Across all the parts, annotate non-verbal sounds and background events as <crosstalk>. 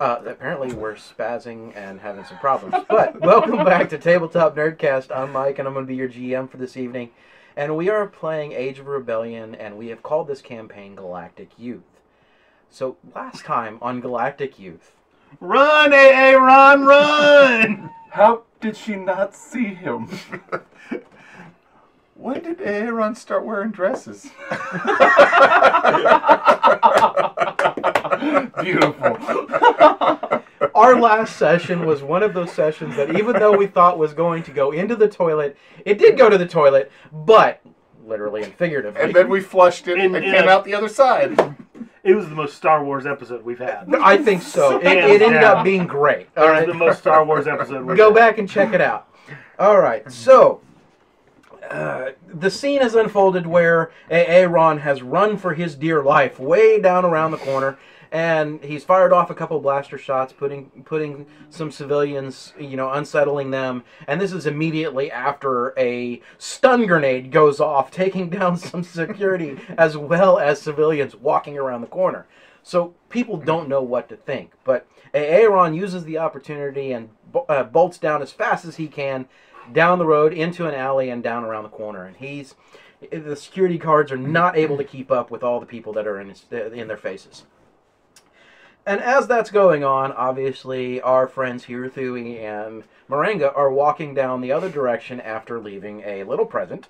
Uh, apparently, we're spazzing and having some problems. But welcome back to Tabletop Nerdcast. I'm Mike, and I'm going to be your GM for this evening. And we are playing Age of Rebellion, and we have called this campaign Galactic Youth. So, last time on Galactic Youth, Run, AA, run, run! <laughs> How did she not see him? <laughs> when did Aaron start wearing dresses? <laughs> <laughs> Beautiful. <laughs> our last session was one of those sessions that, even though we thought was going to go into the toilet, it did go to the toilet, but literally and figuratively. And then we flushed it In- and in came a- out the other side. It was the most Star Wars episode we've had. I think so. It, it ended down. up being great. It was the most Star Wars episode we've Go had. back and check it out. All right. So, uh, the scene has unfolded where Aaron has run for his dear life way down around the corner, and he's fired off a couple blaster shots, putting putting some civilians, you know, unsettling them. And this is immediately after a stun grenade goes off, <laughs> taking down some security <laughs> as well as civilians walking around the corner. So people don't know what to think, but Aaron uses the opportunity and uh, bolts down as fast as he can down the road into an alley and down around the corner. And he's the security guards are not able to keep up with all the people that are in his, in their faces. And as that's going on, obviously our friends here, Hiruthui and Moringa are walking down the other direction after leaving a little present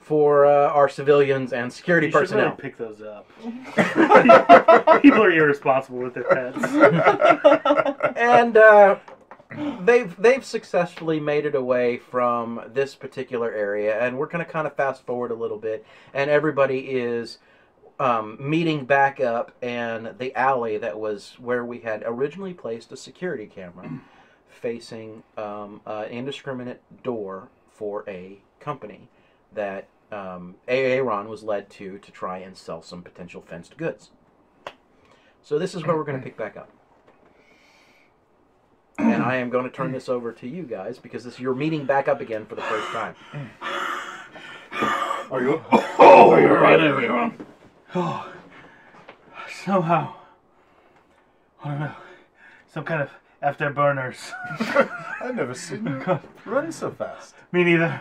for uh, our civilians and security You personnel. really pick those up. <laughs> People are irresponsible with their pets. and uh, they've they've successfully made it away from this particular area, and we're going to kind of fast forward a little bit, and everybody is um, meeting back up in the alley that was where we had originally placed a security camera facing um, an indiscriminate door for a company that um, Aaron was led to to try and sell some potential fenced goods. So this is where we're going to pick back up. And I am going to turn this over to you guys because this you're meeting back up again for the first time. Are you? Oh, you're right, everyone. Oh, somehow, I don't know, some kind of afterburners. <laughs> I've never seen you run so fast. Me neither.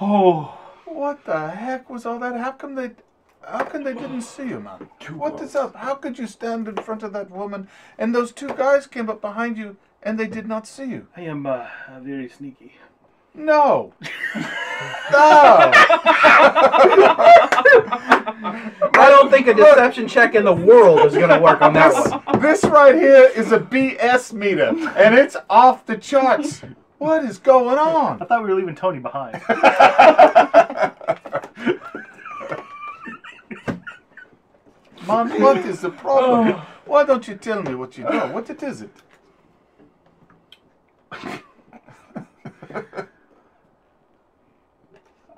Oh, What the heck was all that? How come they? How come they didn't see you, man? What What is up? How could you stand in front of that woman and those two guys came up behind you and they did not see you? I am uh, very sneaky. No. <laughs> no. I don't think a deception check in the world is going to work on that one. This right here is a BS meter, and it's off the charts. What is going on? I thought we were leaving Tony behind. Mom, what is the problem? Oh. Why don't you tell me what you know? What it is it?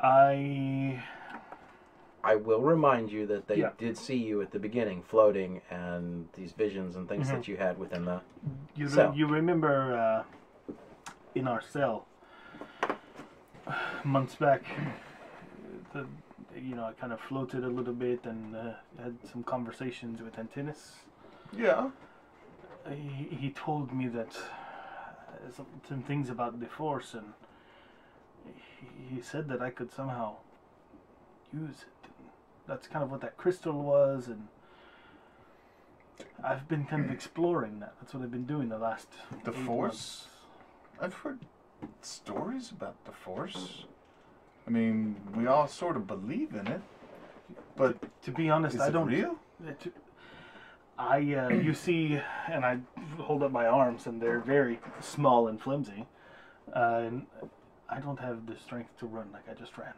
I I will remind you that they Yeah. did see you at the beginning floating and these visions and things Mhm. that you had within the. you, re- So. you remember uh, in our cell months back, the, you know I kind of floated a little bit and uh, had some conversations with Antinous. Yeah. He, he told me that uh, some, some things about the Force and he, said that I could somehow use it. That's kind of what that crystal was and. I've been kind of exploring that. That's what I've been doing the last. The Force? I've heard stories about the Force. I mean, we all sort of believe in it, but To be honest, I don't. real? uh, to- I uh, you <clears throat> see, and I hold up my arms, and they're very small and flimsy, uh, and I don't have the strength to run like I just ran.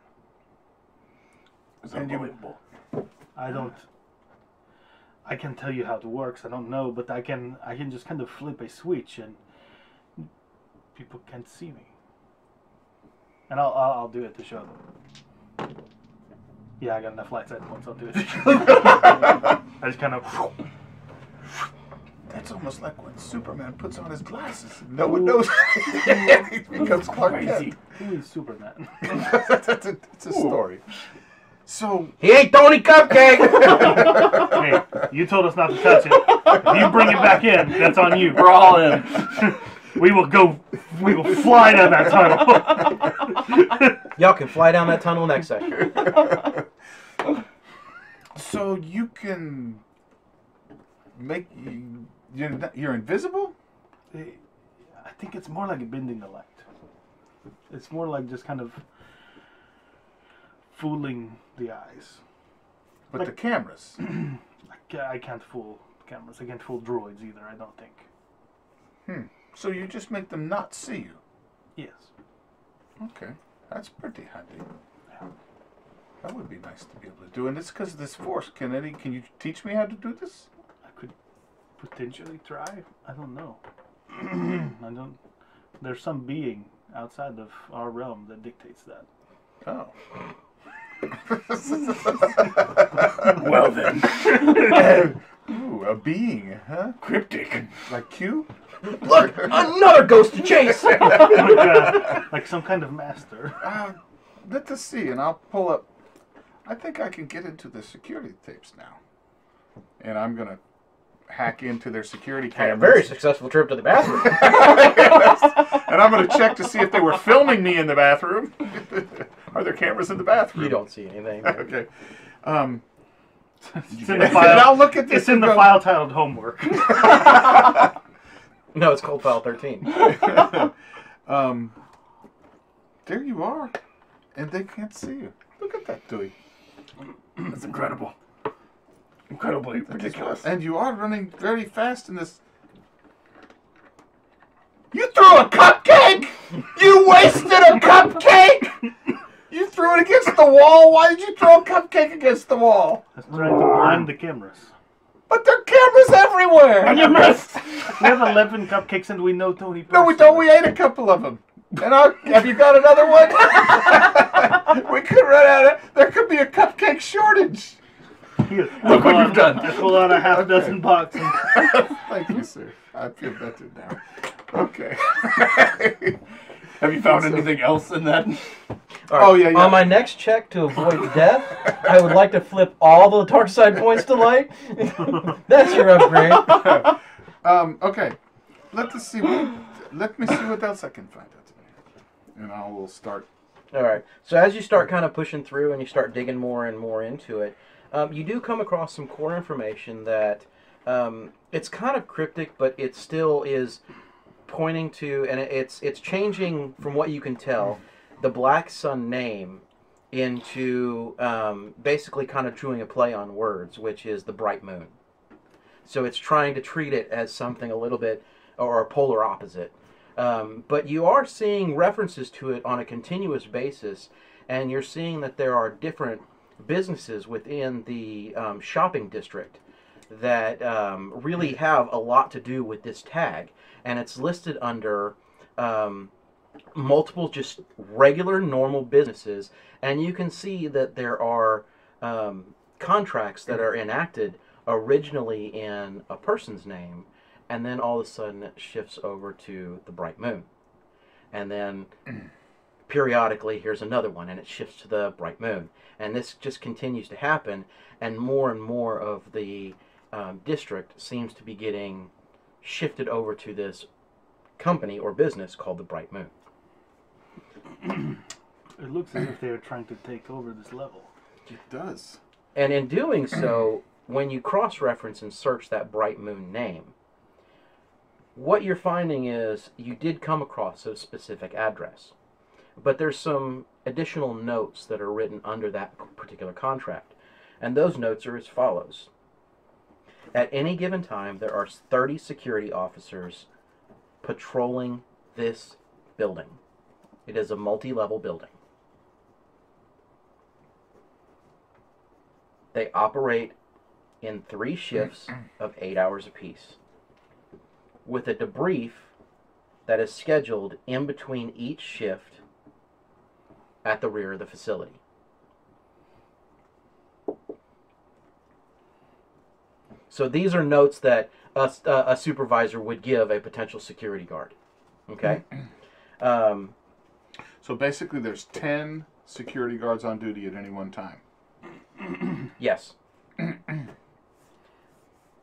Is And you- I don't. I can tell you how it works. I don't know, but I can. I can just kind of flip a switch, and people can't see me. And I'll I'll, I'll do it to show them. Yeah, I got enough light side points. I'll do it. To show them. <laughs> I just kind of. That's almost like when Superman puts on his glasses. No one knows. <laughs> he becomes Clark Crazy. Kent. Who is Superman? <laughs> it's, a, it's a story. So, He ain't Tony Cupcake. <laughs> hey, you told us not to touch it. If you bring it back in, that's on you. We're all in. We will go. We will fly down that tunnel. Y'all can fly down that tunnel next session. So you can make you, you're you're invisible. I think it's more like bending the light. It's more like just kind of fooling the eyes. But Like- the cameras. <clears throat> I can't fool cameras. I can't fool droids either. I don't think. Hmm. So you just make them not see you. Yes. Okay, that's pretty handy. That would be nice to be able to do. And it's because this force. Can any? Can you teach me how to do this? I could potentially try. I don't know. <clears throat> I don't. There's some being outside of our realm that dictates that. Oh. <laughs> Well <laughs> then, Ooh, a being, huh? cryptic. Like Q? Look, another ghost to chase. <laughs> like, uh, like some kind of master. Uh, let us see, and I'll pull up. I think I can get into the security tapes now. And I'm gonna hack into their security Had a cameras. very successful trip to the bathroom. <laughs> and I'm gonna check to see if they were filming me in the bathroom. <laughs> Are there cameras in the bathroom? You don't see anything. <laughs> Okay. Um, It's in the and I'll look at this It's in the go, file titled homework. No, it's called File 13. um, there you are, and they can't see you. Look at that, Dewey. That's incredible. Incredibly ridiculous. And you are running very fast in this. You threw a cupcake! You wasted a cupcake! You threw it against the wall. Why did you throw a cupcake against the wall? That's trying to blind the cameras. But there are cameras everywhere. And you missed. We have 11 cupcakes and we know Tony. No, we don't. We ate a couple of them. And I, have you got another one? <laughs> we could run out of. There could be a cupcake shortage. Here, Look what pull you've done. Just pull out a half Okay. dozen boxes. <laughs> Thank you, sir. I feel better now. Okay. <laughs> Have you found anything else in that? All right. Oh, yeah, yeah. On my next check to avoid death, I would like to flip all the dark side points to light. <laughs> That's your upgrade. um. Okay. Let us see. What, let me see what else I can find out today. And I will start. All right. So as you start kind of pushing through and you start digging more and more into it, um, you do come across some core information that um, it's kind of cryptic, but it still is pointing to, and it's it's changing from what you can tell, the Black Sun name into um, basically kind of doing a play on words, which is the bright moon. So it's trying to treat it as something a little bit or a polar opposite. Um, but you are seeing references to it on a continuous basis, and you're seeing that there are different businesses within the um, shopping district that um, really have a lot to do with this tag, and it's listed under um, multiple just regular normal businesses, and you can see that there are um, contracts that are enacted originally in a person's name, and then all of a sudden it shifts over to the bright moon, and then periodically here's another one, and it shifts to the bright moon, and this just continues to happen, and more and more of the um, district seems to be getting shifted over to this company or business called the Bright Moon. <clears throat> It looks as if they are trying to take over this level. It does. And in doing so, when you cross reference and search that Bright Moon name, what you're finding is you did come across a specific address, but there's some additional notes that are written under that particular contract. And those notes are as follows At any given time, there are 30 security officers patrolling this building. It is a multi level building. They operate in three shifts of eight hours apiece, with a debrief that is scheduled in between each shift at the rear of the facility. So these are notes that a, uh, a supervisor would give a potential security guard. Okay? Um, So basically, there's ten security guards on duty at any one time. yes.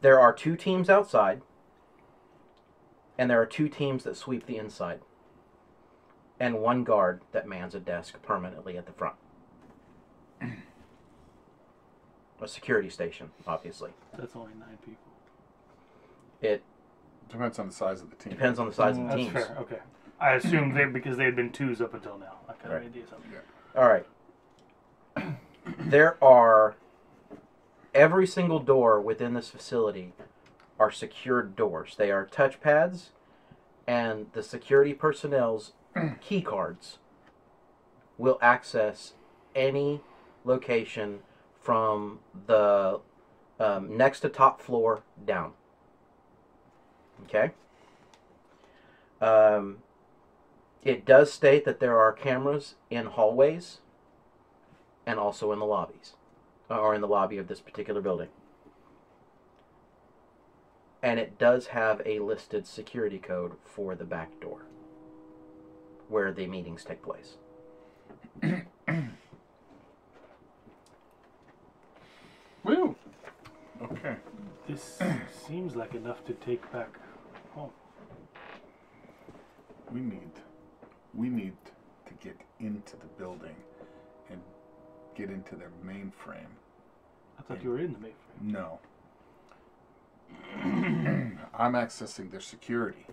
There are two teams outside, and there are two teams that sweep the inside, and one guard that mans a desk permanently at the front. A security station, obviously. That's only nine people. It Depends on the size of the team. depends on the size of the That's teams. fair. Okay. I assume they because they had been twos up until now. I kind Right. of idea something. Here. All right. there are every single door within this facility are secured doors. They are touchpads, and the security personnel's <clears throat> key cards will access any location from the um, next to top floor down. Okay. Um, it does state that there are cameras in hallways and also in the lobbies, or in the lobby of this particular building. And it does have a listed security code for the back door where the meetings take place. <coughs> Woo. Okay. This seems like enough to take back home. We need, we need to get into the building and get into their mainframe. I thought you were in the mainframe. No. <coughs> I'm accessing their security.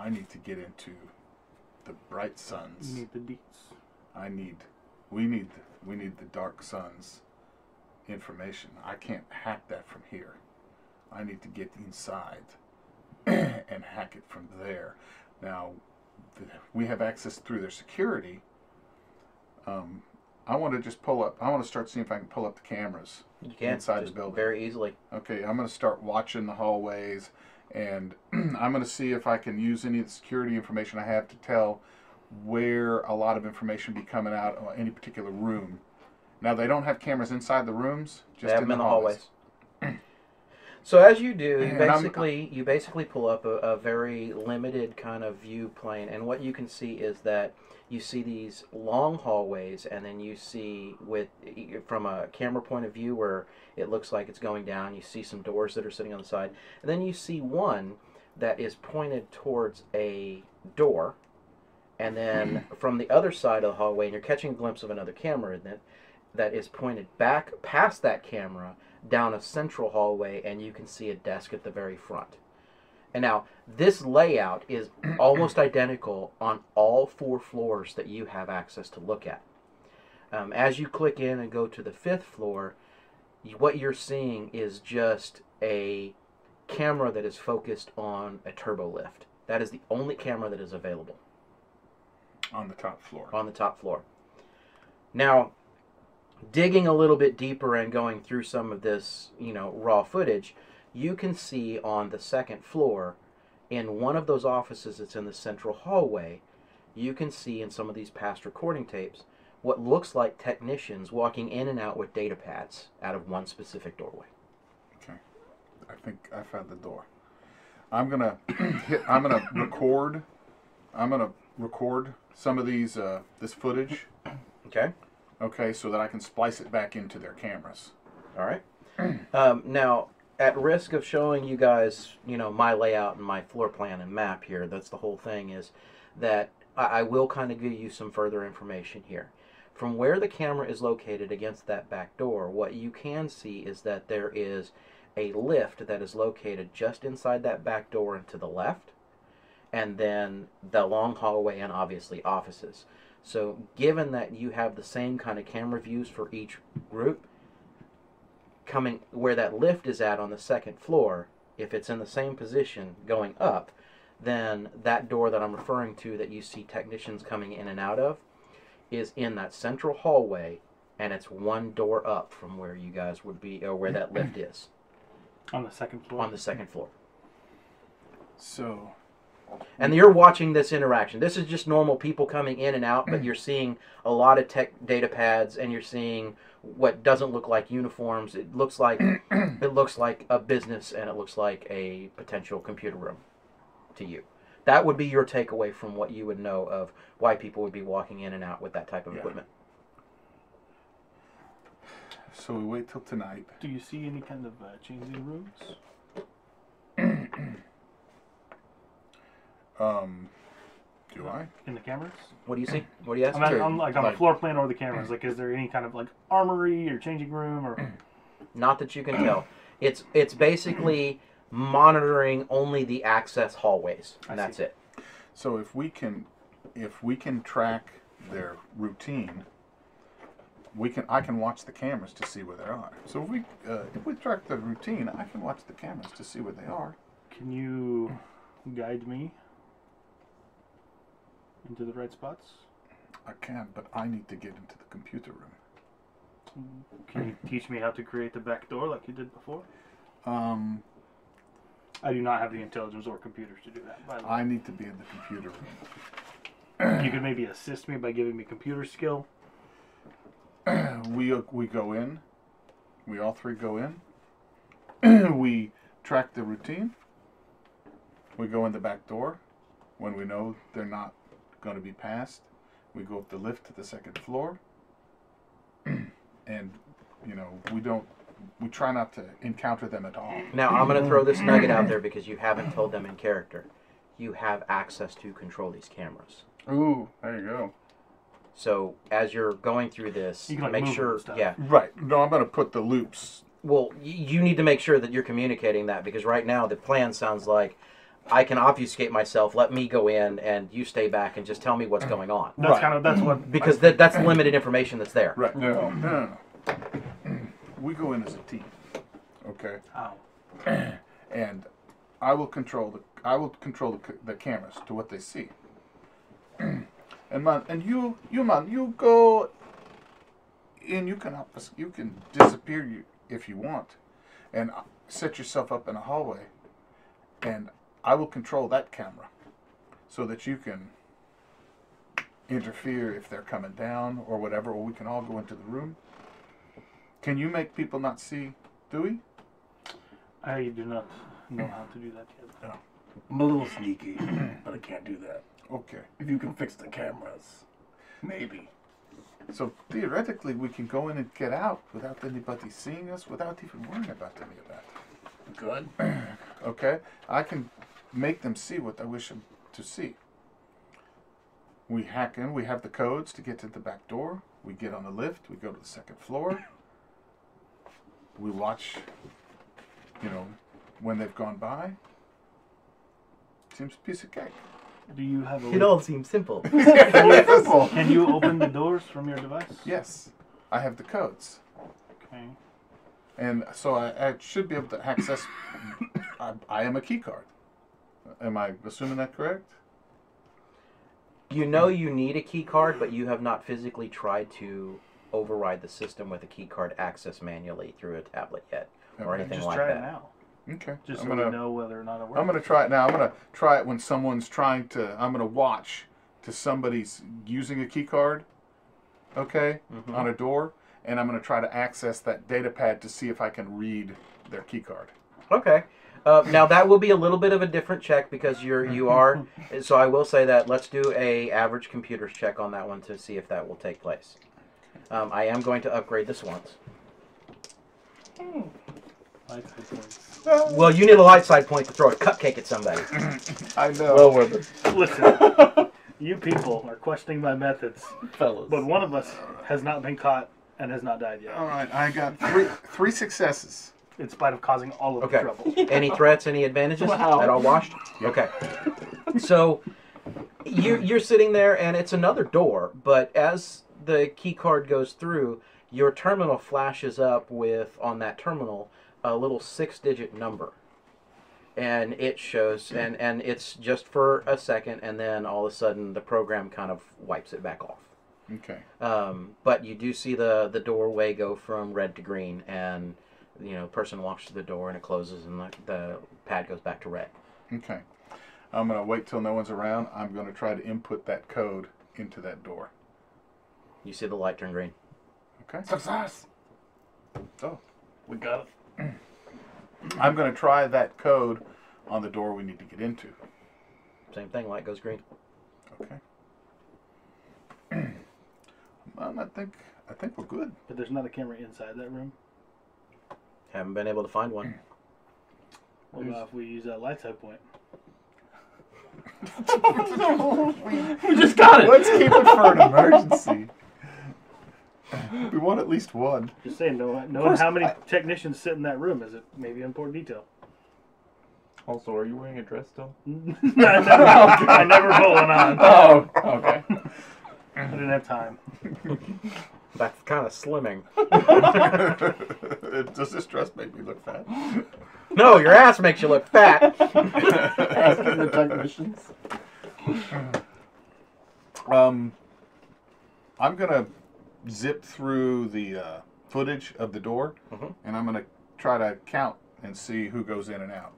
I need to get into the Bright Suns. You need the deets. I need, we need, we need the Dark Suns information. I can't hack that from here. I need to get inside <clears throat> and hack it from there. Now, th- we have access through their security. Um, I want to just pull up. I want to start seeing if I can pull up the cameras You can Inside the building. very easily. Okay, I'm going to start watching the hallways and <clears throat> I'm going to see if I can use any of the security information I have to tell where a lot of information be coming out of any particular room. Now, they don't have cameras inside the rooms, just they have in them the, in the hallways. hallways. So as you do, you basically you basically pull up a, a very limited kind of view plane, and what you can see is that you see these long hallways, and then you see with from a camera point of view where it looks like it's going down. You see some doors that are sitting on the side, and then you see one that is pointed towards a door, and then <clears throat> from the other side of the hallway, and you're catching a glimpse of another camera in it that is pointed back past that camera down a central hallway, and you can see a desk at the very front. And now, this layout is <clears throat> almost identical on all four floors that you have access to look at. Um, as you click in and go to the fifth floor, what you're seeing is just a camera that is focused on a turbo lift. That is the only camera that is available on the top floor. on the top floor. Now, digging a little bit deeper and going through some of this, you know, raw footage, you can see on the second floor, in one of those offices that's in the central hallway, you can see in some of these past recording tapes what looks like technicians walking in and out with data pads out of one specific doorway. Okay. I think I found the door. I'm gonna <clears throat> hit. I'm gonna record. I'm gonna record some of these uh, this footage. Okay? Okay, so that I can splice it back into their cameras. All right. <clears throat> Um, now, at risk of showing you guys, you know, my layout and my floor plan and map here, that's the whole thing, is that I, I will kind of give you some further information here. From where the camera is located against that back door, what you can see is that there is a lift that is located just inside that back door and to the left, and then the long hallway and obviously offices. So, given that you have the same kind of camera views for each group, coming where that lift is at on the second floor, if it's in the same position going up, then that door that I'm referring to that you see technicians coming in and out of is in that central hallway and it's one door up from where you guys would be or where that lift is On the second floor. on the second floor. So And you're watching this interaction. This is just normal people coming in and out, but you're seeing a lot of tech data pads, and you're seeing what doesn't look like uniforms. It looks like <clears throat> it looks like a business, and it looks like a potential computer room to you. That would be your takeaway from what you would know of why people would be walking in and out with that type of Yeah. equipment. So we wait till tonight. Do you see any kind of uh, changing rooms? <clears throat> Um, do I? in the cameras? What do you see? What do you ask? I'm, at, I'm like on Like- the floor plan or the cameras. Like, is there any kind of like armory or changing room or? <clears throat> Not that you can tell. It's it's basically monitoring only the access hallways, and I that's see. it. So if we can, if we can track their routine, we can. I can watch the cameras to see where they are. So if we, uh, if we track the routine, I can watch the cameras to see where they are. Can you guide me into the right spots? I can, but I need to get into the computer room. Can you teach me how to create the back door like you did before? Um, I do not have the intelligence or computers to do that. By the way. I need to be in the computer room. you could maybe assist me by giving me computer skill. <clears throat> we we go in. We all three go in. <clears throat> we track the routine. We go in the back door when we know they're not going to be passed. We go up the lift to the second floor. <clears throat> and you know, we don't we try not to encounter them at all. Now I'm going to throw this nugget out there because you haven't told them in character. You have access to control these cameras. Ooh, there you go. So as you're going through this, You can, like, make move sure. and stuff. Yeah. Right. No, I'm going to put the loops. Well, y- you need to make sure that you're communicating that because right now the plan sounds like I can obfuscate myself. Let me go in, and you stay back and just tell me what's mm. going on. That's Right. kind of that's what mm-hmm. Because that, that's limited information that's there. Right. Yeah. No, no, no. We go in as a team. Okay. <clears throat> Ow. <clears throat> and I will control the I will control the, the cameras to what they see. <clears throat> and man, and you you man, you go in. You can oppos- you can disappear you if you want, and uh, set yourself up in a hallway, and I will control that camera, so that you can interfere if they're coming down or whatever, or we can all go into the room. Can you make people not see Dewey? I do not know how to do that yet. No. I'm a little sneaky, <clears throat> but I can't do that. Okay. If you can fix the cameras, maybe. So theoretically, we can go in and get out without anybody seeing us, without even worrying about any of that. Good. <clears throat> Okay? I can make them see what I wish them to see. We hack in, we have the codes to get to the back door. We get on the lift, we go to the second floor. We watch, you know, when they've gone by. Seems a piece of cake. Do you have a? It all seems simple. <laughs> <laughs> Simple. Can you open the doors from your device? Yes, I have the codes. Okay. And so I, I should be able to access. <coughs> I, I am a key card. Am I assuming that correct? You know you need a key card, but you have not physically tried to override the system with a key card access manually through a tablet yet, or Okay. anything Just like try that. it now, Okay. just I'm so gonna know whether or not it works. I'm gonna try it now. I'm gonna try it when someone's trying to. I'm gonna watch to somebody's using a key card. Okay, Mhm. on a door, and I'm gonna try to access that data pad to see if I can read their key card. Okay. Uh, now that will be a little bit of a different check because you're you <laughs> are. So I will say that let's do a average computers check on that one to see if that will take place. Um, I am going to upgrade this once. Light side points. Well, you need a light side point to throw a cupcake at somebody. I know. Well worth it, Listen, you people are questioning my methods, fellas. but one of us has not been caught and has not died yet, All right, I got three three successes. In spite of causing all of Okay. the trouble. <laughs> Any threats? Any advantages? Wow. That all washed? Okay. So you're, you're sitting there, and it's another door, but as the key card goes through, your terminal flashes up with, on that terminal, a little six digit number. And it shows, and, and it's just for a second, and then all of a sudden the program kind of wipes it back off. Okay. Um, but you do see the, the doorway go from red to green, and you know, person walks to the door and it closes, and the, the pad goes back to red. Okay. I'm gonna wait till no one's around. I'm gonna try to input that code into that door. You see the light turn green. Okay. Success. Oh. We got it. <clears throat> I'm gonna try that code on the door we need to get into. Same thing, light goes green. Okay. <clears throat> um, I think I think we're good. But there's not a camera inside that room. Haven't been able to find one. What about if we use that light side point? <laughs> We just got it. Let's keep it for an emergency. We want at least one. Just saying, knowing, knowing how many technicians sit in that room is it maybe an important detail. Also, are you wearing a dress still? <laughs> I, never, I never put one on. <laughs> Oh, okay. I didn't have time. That's kind of slimming. Does this dress make me look fat? No, your ass makes you look fat. <laughs> Asking the technicians. Um, I'm gonna zip through the uh, footage of the door, Mhm. and I'm gonna try to count and see who goes in and out.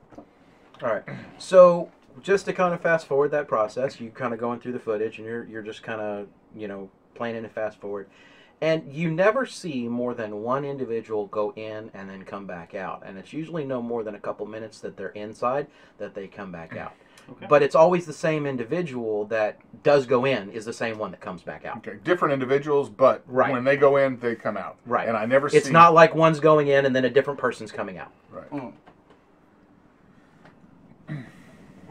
All right. So just to kind of fast forward that process, you kind of going through the footage, and you're you're just kind of you know playing in a fast forward, and you never see more than one individual go in and then come back out, and it's usually no more than a couple minutes that they're inside that they come back out. Okay. But it's always the same individual that does go in is the same one that comes back out. Okay, different individuals, but Right. when they go in, they come out. Right. And I never It's see. not like one's going in and then a different person's coming out. Right. Hmm.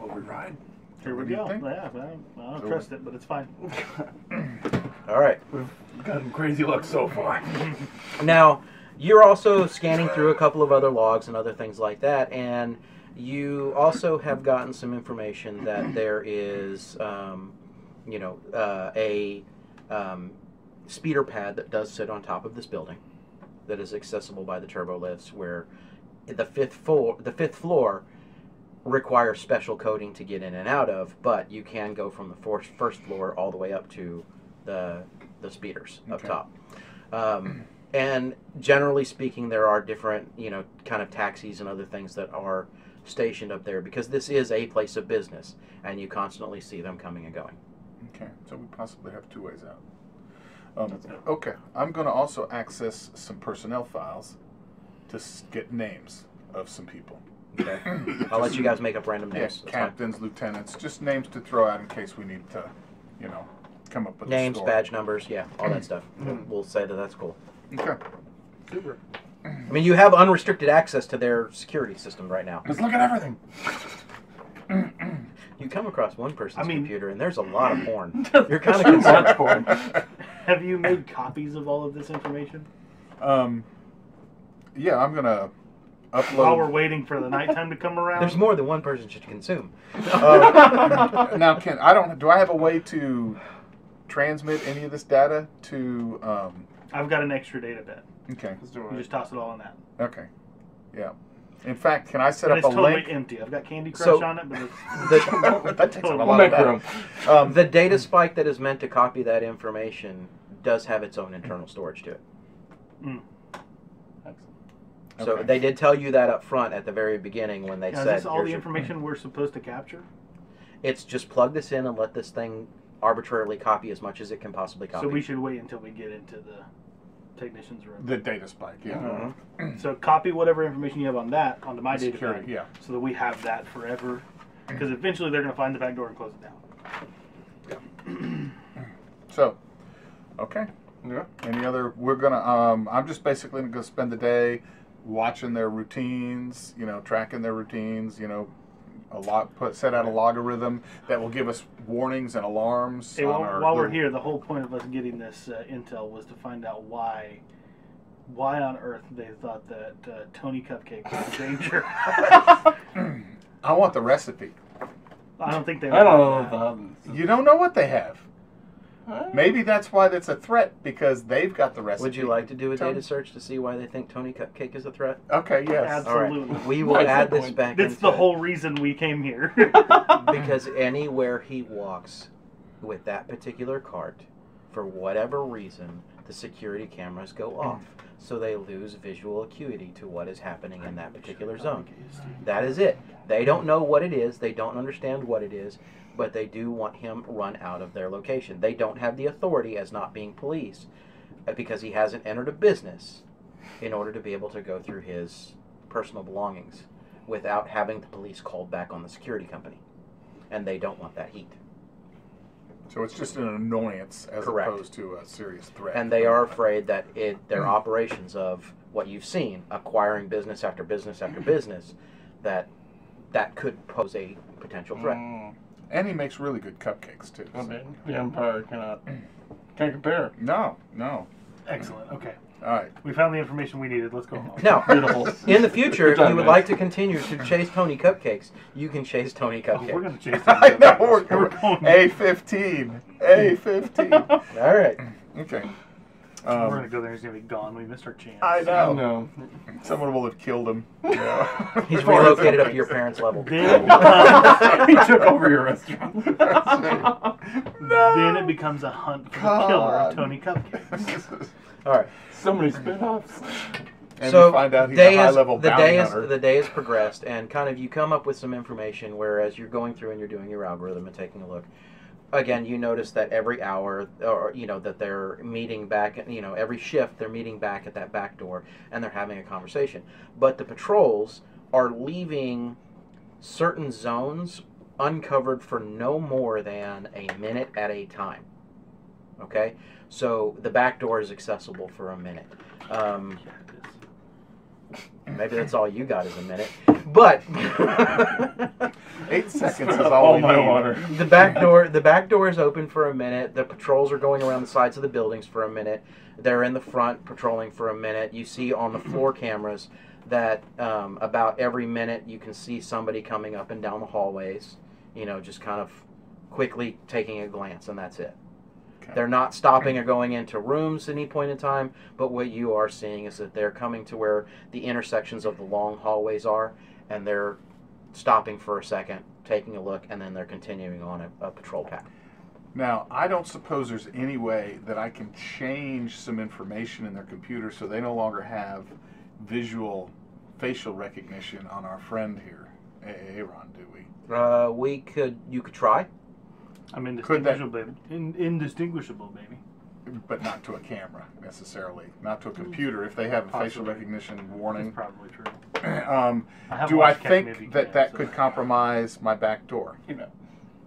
Will we ride? Here we What do you go. Yeah, well, I don't So- trust it, but it's fine. <clears throat> All right. We've gotten crazy luck so far. Now, you're also scanning through a couple of other logs and other things like that, and you also have gotten some information that there is, um, you know, uh, a um, speeder pad that does sit on top of this building that is accessible by the turbo lifts, where the fifth floor, the fifth floor requires special coding to get in and out of, but you can go from the first first floor all the way up to the the speeders up top. Um, and generally speaking, there are different, you know, kind of taxis and other things that are stationed up there because this is a place of business, and you constantly see them coming and going. Okay, so we possibly have two ways out. Um, okay, I'm going to also access some personnel files to s- get names of some people. Okay, <coughs> I'll let you guys make up random Yeah, names. Fine. captains, lieutenants, just names to throw out in case we need to, you know, come up with Names, a score. badge numbers, yeah, all that <clears throat> stuff. We'll, we'll say that that's cool. Okay. Super. I mean, you have unrestricted access to their security system right now. Let's look at everything. <clears throat> You come across one person's I mean- computer, and there's a lot of porn. <laughs> You're kind of Too concerned. porn. <laughs> Have you made copies of all of this information Um, yeah, I'm gonna upload while we're upload. waiting for the nighttime to come around? There's more than one person should consume. <laughs> Uh, now, Ken, I don't? Do I have a way to transmit any of this data to? Um, I've got an extra data bit. okay. Let's do You it. just toss it all in that. Okay. Yeah. In fact, can I set And up it's a totally link? empty. I've got Candy Crush So- on it, but it's The, <laughs> <laughs> that takes up a We'll lot make of data. room. Um, the data spike that is meant to copy that information does have its own internal storage to it. Excellent. So Okay. they did tell you that up front at the very beginning when they Now, is said this all "Here's the your-" information we're supposed to capture? It's just plug this in and let this thing arbitrarily copy as much as it can possibly copy. So we should wait until we get into the technician's room. the data spike. Yeah. Mhm. <clears throat> So copy whatever information you have on that onto my data Security. Yeah. so that we have that forever. Because eventually they're going to find the back door and close it down. <clears throat> So, okay. Yeah. Any other? We're gonna. Um, I'm just basically gonna spend the day watching their routines. You know, tracking their routines. You know, a lot. Put set out a logarithm that will give us warnings and alarms. Hey, on while, our while we're little- here, the whole point of us getting this uh, intel was to find out why, why on earth they thought that uh, Tony Cupcake was in danger. <laughs> I want the recipe. I don't think they. I don't know that. the others. You don't know what they have. Huh? Maybe that's why that's a threat because they've got the recipe. Would you like to do a Tell me. data search to see why they think Tony Cupcake is a threat? Okay. Yes. All right. Absolutely. We will That's add the this point. back That's into the it. whole reason we came here. <laughs> <laughs> because anywhere he walks with that particular cart, for whatever reason, the security cameras go off. Mm. So they lose visual acuity to what is happening in that particular zone. That is it. They don't know what it is, they don't understand what it is, but they do want him run out of their location. They don't have the authority as not being police uh, because he hasn't entered a business in order to be able to go through his personal belongings without having the police called back on the security company. And they don't want that heat. So it's just an annoyance as Correct. opposed to a serious threat. and they are afraid that it their operations of what you've seen, acquiring business after business after <clears throat> business, that that could pose a potential threat. Mm, And he makes really good cupcakes too. I mean, the Empire cannot can't compare. No, no. Excellent. Okay. All right. We found the information we needed. Let's go home. Now, <laughs> Beautiful. in the future, if you would like to continue to chase Tony Cupcakes, you can chase Tony Oh, <laughs> Cupcakes. we're gonna chase. I know we're, We're going. A fifteen. A fifteen. <laughs> All right. Okay. We're Um, gonna go there. He's gonna be gone. We missed our chance. I know. No. Someone will have killed him. <laughs> You know? He's <laughs> Before it's relocated up to your parents' level. Then it <laughs> he took over your restaurant. then it becomes a hunt for the killer of God. Tony Cupcakes. All right. so many spin-offs. and so we find out he's day a high has, level the bounty day has hunter. the day has progressed, and kind of you come up with some information. Whereas you're going through and you're doing your algorithm and taking a look. Again, you notice that every hour, or you know, that they're meeting back. You know, every shift they're meeting back at that back door, and they're having a conversation. But the patrols are leaving certain zones uncovered for no more than a minute at a time. Okay, so the back door is accessible for a minute. Um, Yeah, it is. Maybe that's all you got is a minute. <laughs> But Eight seconds is all All we my need. water. the back door the back door is open for a minute. The patrols are going around the sides of the buildings for a minute. They're in the front patrolling for a minute. You see on the floor <clears throat> cameras that um, about every minute you can see somebody coming up and down the hallways. You know, just kind of quickly taking a glance, and that's it. They're not stopping or going into rooms at any point in time, but what you are seeing is that they're coming to where the intersections of the long hallways are, and they're stopping for a second, taking a look, and then they're continuing on a, a patrol path. Now, I don't suppose there's any way that I can change some information in their computer so they no longer have visual facial recognition on our friend here, Aaron, do we? Uh, we could, you could try. I'm Could that- indistinguishable, baby. In, indistinguishable, baby. But not to a camera necessarily, not to a computer. If they have a facial Possibly. recognition That's warning, probably true. <clears throat> um, I do I watched Captain Maybe think that that so- could compromise my back door? You know.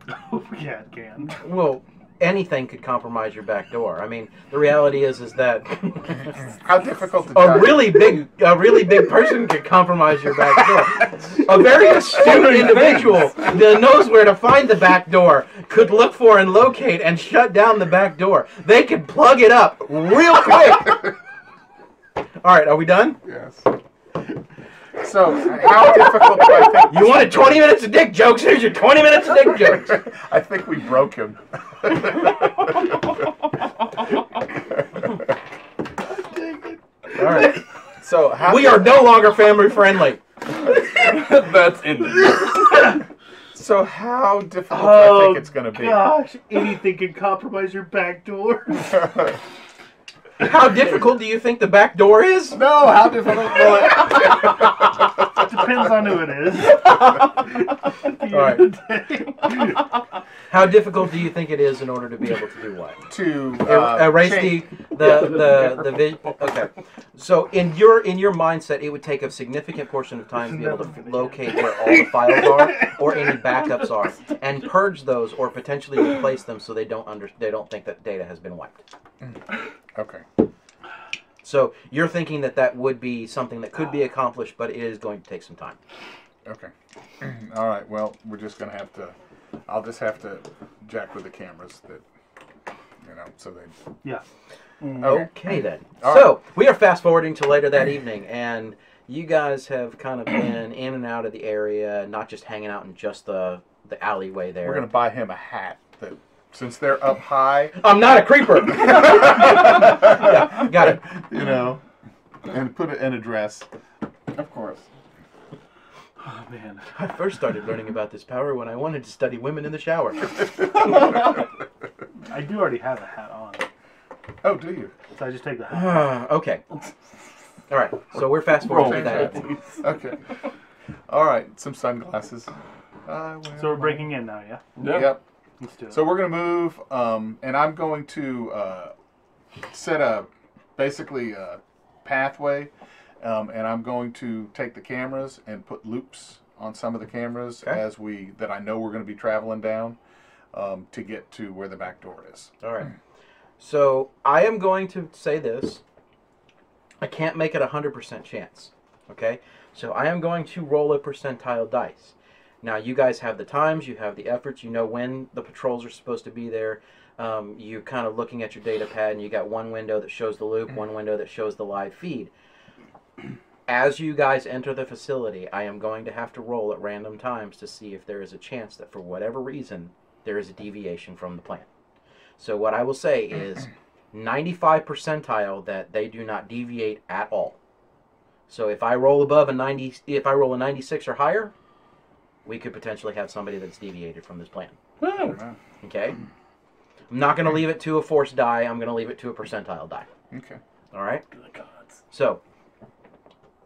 <laughs> yeah, it can. Well, anything could compromise your back door. I mean, the reality is, is that <laughs> How difficult to a judge? really big, a really big person could compromise your back door. A very astute individual that knows where to find the back door could look for and locate and shut down the back door. They could plug it up real quick. <laughs> All right, are we done? Yes. So, how difficult do I think? You wanted 20 minutes of dick jokes? Here's your 20 minutes of dick jokes. I think we broke him. <laughs> All right. so how We are no longer family friendly. <laughs> That's in So how difficult do I Oh, think it's going to be? Gosh, anything can compromise your back door. <laughs> How difficult do you think the back door is? no, how difficult <laughs> will it? Depends on who it is. At <laughs> the All end of the day. How difficult do you think it is in order to be able to do what? to Er- uh, erase change- the the the the vi- okay. So in your in your mindset, it would take a significant portion of time to be able to locate where all the files are or any backups are, and purge those or potentially replace them so they don't under they don't think that data has been wiped. Okay. So you're thinking that that would be something that could be accomplished, but it is going to take some time. Okay. <clears throat> All right. Well, we're just going to have to. I'll just have to jack with the cameras that, you know, so they. Yeah. Okay. Okay then. All so we are fast forwarding to later that evening, and you guys have kind of been in and out of the area, not just hanging out in just the the alleyway there. We're going to buy him a hat that, since they're up high, I'm not a creeper. <laughs> yeah, got it. you know, and put it in a dress. Of course. Oh man. I first started learning about this power when I wanted to study women in the shower. <laughs> I do already have a hat on, Oh, do you? so I just take the hat. okay. All right. So we're fast Roll forwarding that. that, evening. please. Okay. All right. Some sunglasses. Uh, So we're breaking in now, yeah? Yep. Yep. Let's do it. So we're gonna move, um, and I'm going to uh, set a basically a pathway, um, and I'm going to take the cameras and put loops on some of the cameras Okay. as we that I know we're going to be traveling down. um, to get to where the back door is. All right. So I am going to say this. I can't make it a hundred percent chance. Okay. So I am going to roll a percentile dice. Now you guys have the times, you have the efforts, you know when the patrols are supposed to be there. Um, you're kind of looking at your data pad, and you got one window that shows the loop, one window that shows the live feed. As you guys enter the facility, I am going to have to roll at random times to see if there is a chance that for whatever reason there is a deviation from the plan. So what I will say is 95 percentile that they do not deviate at all. So if I roll above a 90 if I roll a 96 or higher, we could potentially have somebody that's deviated from this plan. Oh. Okay? I'm not going to leave it to a force die. I'm going to leave it to a percentile die. Okay. All right? Good gods. So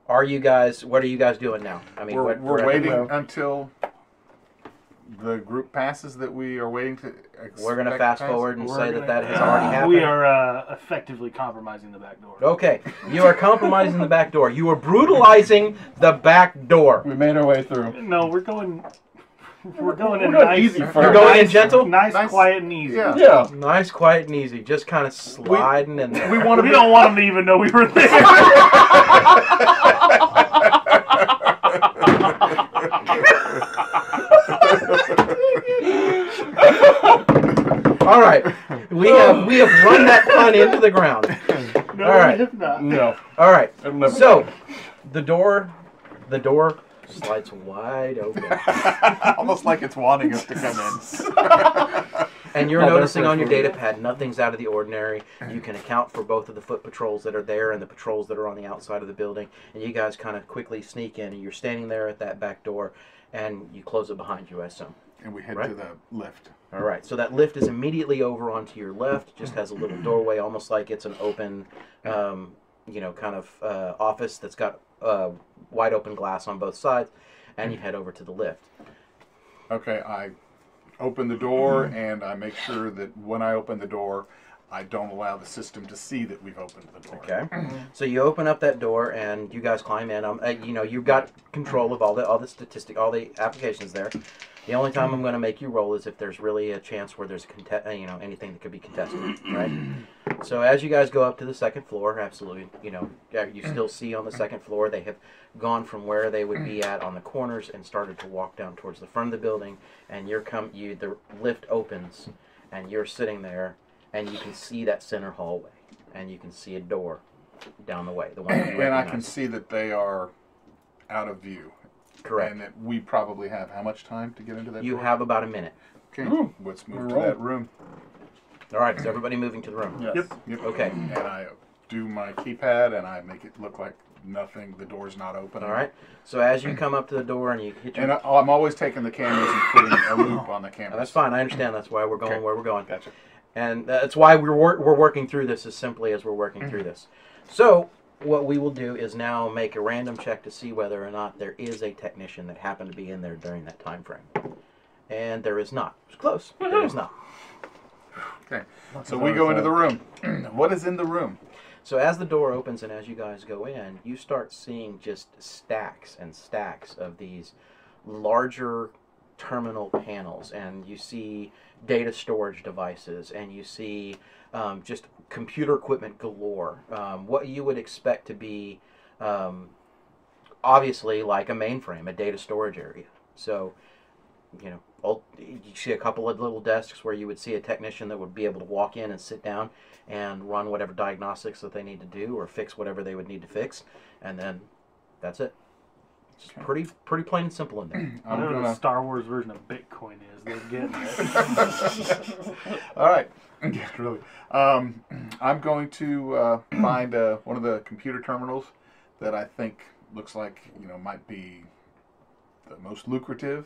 are you guys what are you guys doing now? I mean, we're what, we're waiting mo- until the group passes that we are waiting to. We're going to fast pass. forward and We're say gonna- that that has already happened. We are uh, effectively compromising the back door. Okay, you are compromising the back door. You are brutalizing the back door. We made our way through. No, we're going. We're going We're in going nice. easy You're first. going in gentle? Nice, Nice. quiet, and easy. Yeah. Yeah. Nice, quiet, and easy. Just kind of sliding in there. We want to We be. don't want them to even know we were there. <laughs> <laughs> All right, we have we have run that pun into the ground. no, All right. we have not. No. All right, so the door, the door slides wide open, <laughs> Almost like it's wanting us to come in. <laughs> and you're No, they're noticing on your free. data pad nothing's out of the ordinary. You can account for both of the foot patrols that are there and the patrols that are on the outside of the building, and you guys kind of quickly sneak in, and you're standing there at that back door, and you close it behind you, I assume. And we head Right. to the lift. All right, so that lift is immediately over onto your left. Just has a little <clears throat> doorway, almost like it's an open, um, you know, kind of uh, office that's got uh, wide open glass on both sides, and you head over to the lift. Okay, I open the door <clears throat> and I make sure that when I open the door, I don't allow the system to see that we've opened the door. Okay, so you open up that door and you guys climb in. Um, uh, you know, you've got control of all the all the statistic, all the applications there. The only time I'm going to make you roll is if there's really a chance where there's a conte- uh, you know anything that could be contested, right? <clears throat> So as you guys go up to the second floor, absolutely, you know, you still see on the second floor they have gone from where they would be at on the corners and started to walk down towards the front of the building. And you're come, you the lift opens, and you're sitting there, and you can see that center hallway, and you can see a door down the way, the one that you <clears throat> And I can see that they are out of view. Correct. And that we probably have how much time to get into that You door? have about a minute. Okay, Ooh, let's move we're to rolling. that room. All right, is everybody moving to the room? Yes. Yep. Yep. Okay. And I do my keypad and I make it look like nothing. The door's not open. All right. So as you come up to the door and you hit your And I, oh, I'm always taking the cameras and putting a loop oh. on the camera. that's fine. I understand. That's why we're going Okay. where we're going. Gotcha. And that's why we're, wor- we're working through this as simply as we're working through mm-hmm. this. So, what we will do is now make a random check to see whether or not there is a technician that happened to be in there during that time frame. And there is not. It's close. There is not. Okay. So we go into the room. <clears throat> what is in the room? So as the door opens and as you guys go in, you start seeing just stacks and stacks of these larger terminal panels, and you see data storage devices, and you see um, just computer equipment galore. Um, what you would expect to be, um, obviously, like a mainframe, a data storage area. So, you know, you see a couple of little desks where you would see a technician that would be able to walk in and sit down and run whatever diagnostics that they need to do or fix whatever they would need to fix, and then that's it. It's just pretty pretty plain and simple in there. <clears throat> I'm Whatever the gonna. Star Wars version of Bitcoin is, they're getting it. <laughs> <laughs> All right. Yeah, really. Um, <clears throat> I'm going to uh, find uh, one of the computer terminals that I think looks like you know might be the most lucrative,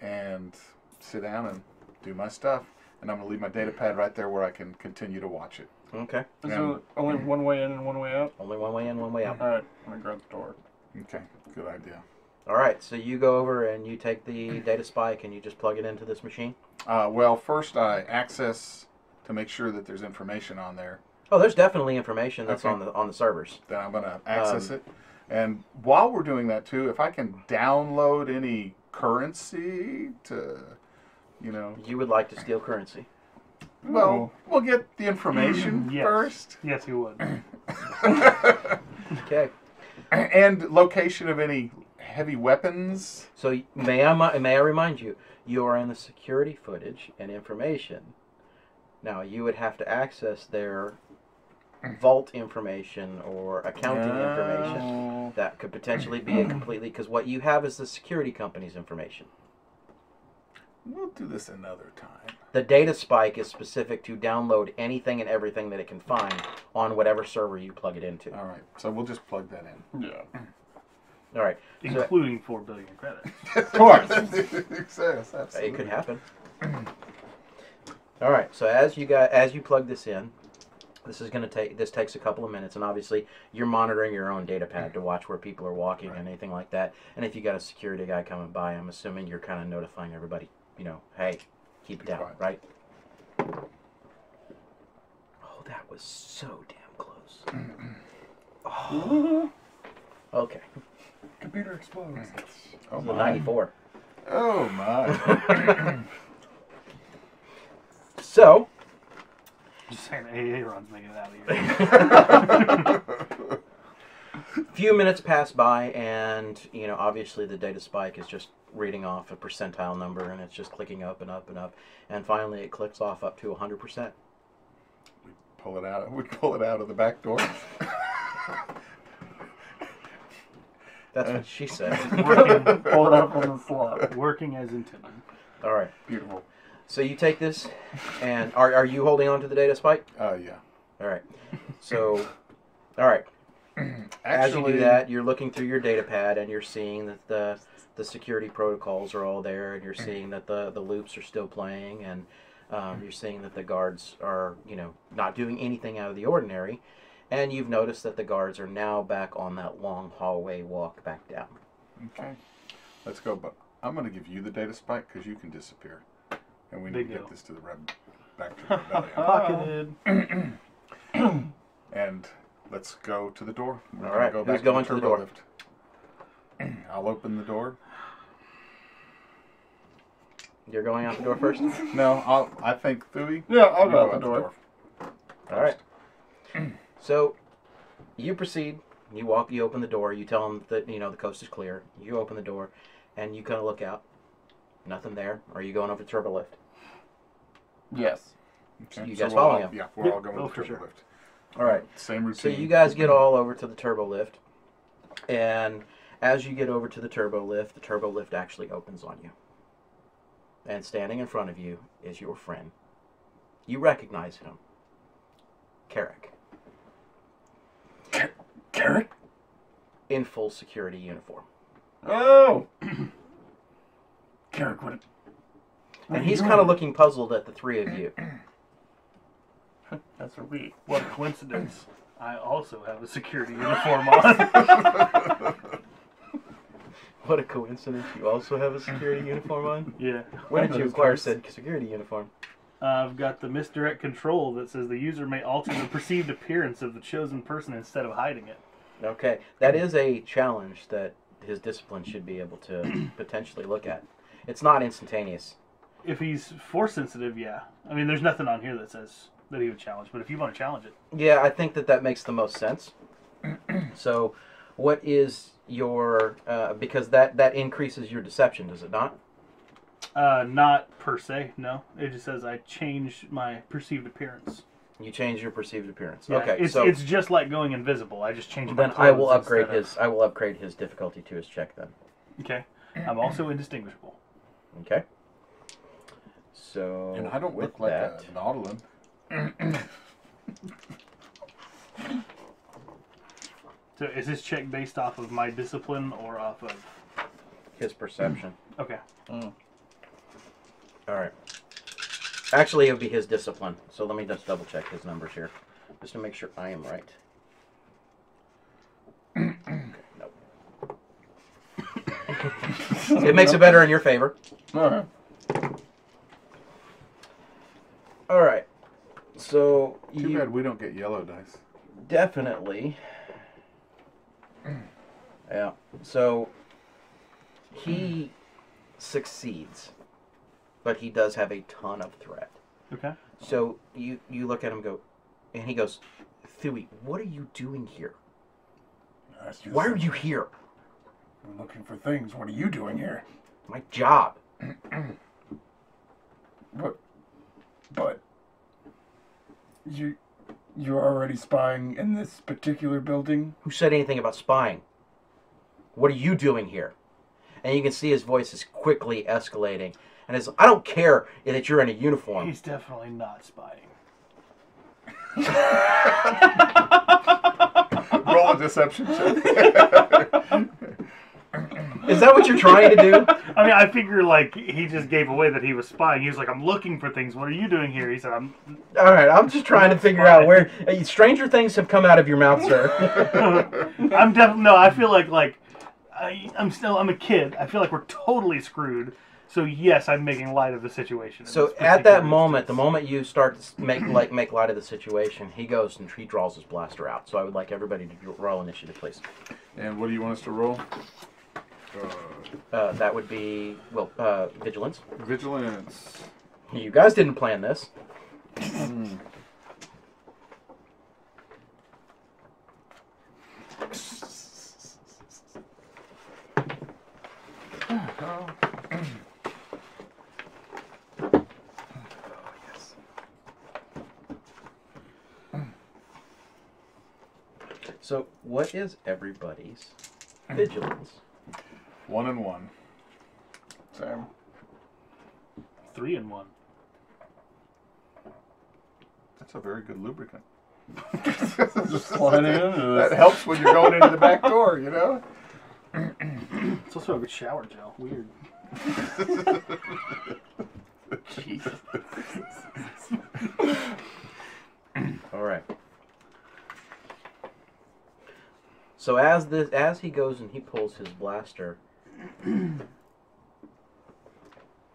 and sit down and do my stuff. And I'm gonna leave my data pad right there where I can continue to watch it. Okay. Is there only one way in and one way out? Only one way in, one way out. All right. I'm gonna grab the door. Okay, good idea. All right. So you go over and you take the data spike and you just plug it into this machine. Uh, well, first I access to make sure that there's information on there. Oh, there's definitely information that's Okay. on the on the servers. Then I'm gonna access Um, it. And while we're doing that too, if I can download any currency to You know. You would like to steal currency. Well, we'll get the information <clears throat> Yes. first, Yes, you would. <coughs> Okay. <clears throat> and location of any heavy weapons. So may I may I remind you, you are in the security footage and information. Now you would have to access their vault information or accounting information. Oh. That could potentially be <clears throat> a completely because what you have is the security company's information. We'll do this another time. The data spike is specific to download anything and everything that it can find on whatever server you plug it into. All right, so we'll just plug that in. Yeah. All right, Including four billion credits. <laughs> Of course. yes, absolutely. it could happen. All right, so as you got as you plug this in, this is going to take this takes a couple of minutes, and obviously you're monitoring your own data pad to watch where people are walking and anything like that. And if you got a security guy coming by, I'm assuming you're kind of notifying everybody, you know, hey, keep it down, Right. right? Oh, that was so damn close. Mm-hmm. Oh, okay, Computer explodes. Oh my. 94. Oh my. <laughs> So, Just saying, AA runs making it out of here. <laughs> few minutes pass by and you know obviously the data spike is just reading off a percentile number and it's just clicking up and up and up and finally it clicks off up to 100% We pull it out. We pull it out of the back door. that's what she said <laughs> Working, Pull it up on the slot. working as intended. all right Beautiful. so you take this and are, are you holding on to the data spike Uh, yeah. all right so all right <clears throat> as you do that you're looking through your data pad and you're seeing that the the security protocols are all there and you're seeing that the the loops are still playing and um, you're seeing that the guards are you know not doing anything out of the ordinary and you've noticed that the guards are now back on that long hallway walk back down Okay. Let's go. But I'm going to give you the data spike because you can disappear, and we need Big to get deal. this to the reb- back to the <laughs> rebellion. Pocketed. <clears throat> and let's go to the door. We're All Go who's back going to to the the door? lift. <clears throat> I'll open the door. you're going out the door first <laughs> No, I'll. I think Thuy. Yeah, I'll you go out the door. all right so you proceed you walk you open the door you tell them that you know the coast is clear you open the door and you kind of look out nothing there are you going over the turbo lift Yes. Okay, You so guys we'll following all- him? Yeah, we're Yep, all going oh, to for the turbo sure. lift. All right Same routine. So you guys get all over to the turbo lift, and as you get over to the turbo lift, the turbo lift actually opens on you. And standing in front of you is your friend. You recognize him, Carrick, Carrot? in full security uniform, Oh! <clears throat> Carrot, what? what and he's kind of looking puzzled at the three of you. <laughs> That's a we. What a coincidence. I also have a security uniform on. <laughs> What a coincidence! You also have a security uniform on. yeah. When did you acquire said security uniform? Uh, I've got the misdirect control that says the user may alter the perceived appearance of the chosen person instead of hiding it. Okay, that is a challenge that his discipline should be able to <clears throat> potentially look at. It's not instantaneous. If he's force sensitive, yeah. I mean, there's nothing on here that says that he would challenge, but if you want to challenge it, Yeah, I think that that makes the most sense. <clears throat> so, what is your uh, because that that increases your deception, does it not? uh, not per se, no. It just says I change my perceived appearance. You change your perceived appearance. Yeah, okay, it's so it's just like going invisible. I just change my then I will upgrade instead of- his I will upgrade his difficulty to his check then. Okay, I'm also indistinguishable. Okay. So and I don't look like that, a Nautolan. So is this check based off of my discipline or off of? his perception. Okay, mm. All right. Actually, it would be his discipline. So let me just double check his numbers here, just to make sure I am right. Okay, nope. it makes it better in your favor. Alright. All right. So Too you bad we don't get yellow dice. definitely. <clears throat> Yeah. So he succeeds. but he does have a ton of threat. Okay. So you you look at him, and go, and he goes, Thuy, what are you doing here? Why are you here? I'm looking for things. What are you doing here? My job. <clears throat> But, but, you, you're already spying in this particular building. Who said anything about spying? What are you doing here? And you can see his voice is quickly escalating. And it's, I don't care that you're in a uniform. He's definitely not spying. <laughs> Roll a deception check. <laughs> Is that what you're trying to do? <laughs> I mean, I figure like he just gave away that he was spying. He was like, "I'm looking for things. What are you doing here?" He said, "I'm." All right, I'm just trying to figure out where uh, stranger things have come out of your mouth, sir. <laughs> I'm definitely no. I feel like like I, I'm still I'm a kid. I feel like we're totally screwed. So yes, I'm making light of the situation. so at that particular moment, the moment you start to make like make light of the situation, he goes and he draws his blaster out. So I would like everybody to roll initiative, please. and what do you want us to roll? Uh, that would be well uh, vigilance. vigilance. You guys didn't plan this. So, what is everybody's vigilance? One and one. Sam. three and one. That's a very good lubricant. Just slide in. that helps when you're going into the back door, you know? <clears throat> It's also a good shower gel. Weird. <laughs> All right. So as this as he goes and he pulls his blaster, <clears throat>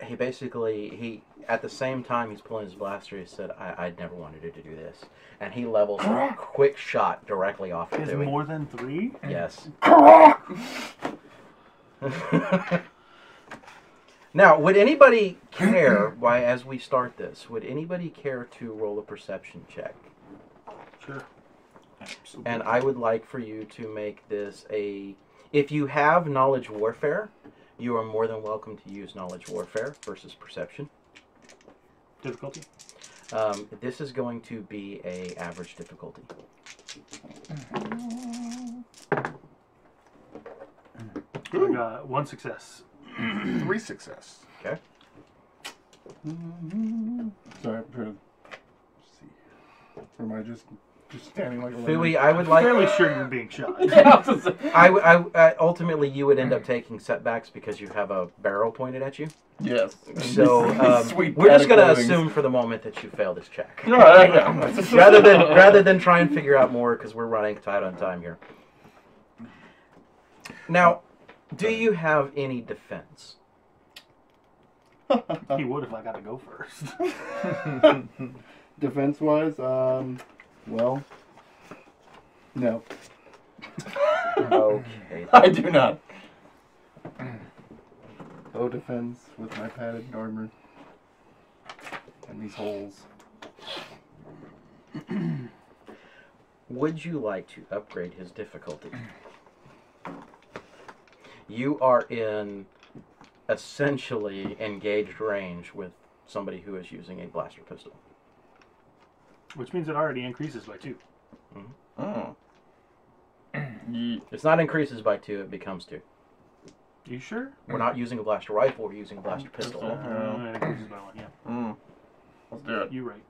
he basically he at the same time he's pulling his blaster, he said, "I I never wanted you to do this," and he levels a <clears throat> quick shot directly off He of has more than three. Yes. <clears throat> now, would anybody care? Why, as we start this, would anybody care to roll a perception check? Sure. And I would like for you to make this a. If you have knowledge warfare, you are more than welcome to use knowledge warfare versus perception. Difficulty. Um, this is going to be a average difficulty. I got one success. <clears throat> Three success. Okay. Sorry, I'm trying to see. Or am I just just standing like a Fui, lemon? I would like. Fairly sure you're being shot. <laughs> I, w- I w- ultimately you would end up taking setbacks because you have a barrel pointed at you. Yes. So <laughs> um, Sweet we're just going to loadings. assume for the moment that you fail this check, No, I know. rather than rather than try and figure out more because we're running tight on time here. Now, do you have any defense? he would if I got to go first. <laughs> Defense wise, um, well, no. Okay. <laughs> I do not. No defense with my padded armor and these holes. <clears throat> Would you like to upgrade his difficulty? You are in essentially engaged range with somebody who is using a blaster pistol. Which means it already increases by two. Oh. <clears throat> It's not increases by two, it becomes two. You sure? We're not using a blaster rifle, we're using a blaster pistol. Uh, it increases by one, yeah. Mm. Let's do it. You're right.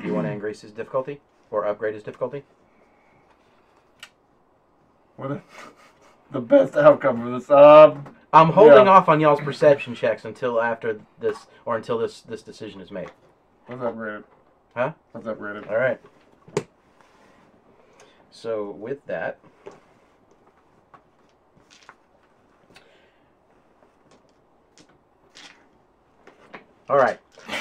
Do you want to increase his difficulty? Or upgrade his difficulty? What a, <laughs> the best outcome of this. Um, I'm holding Yeah. off on y'all's perception checks until after this, or until this, this decision is made. what's up, rated? Huh? What's up, rated? All right. So with that, all right.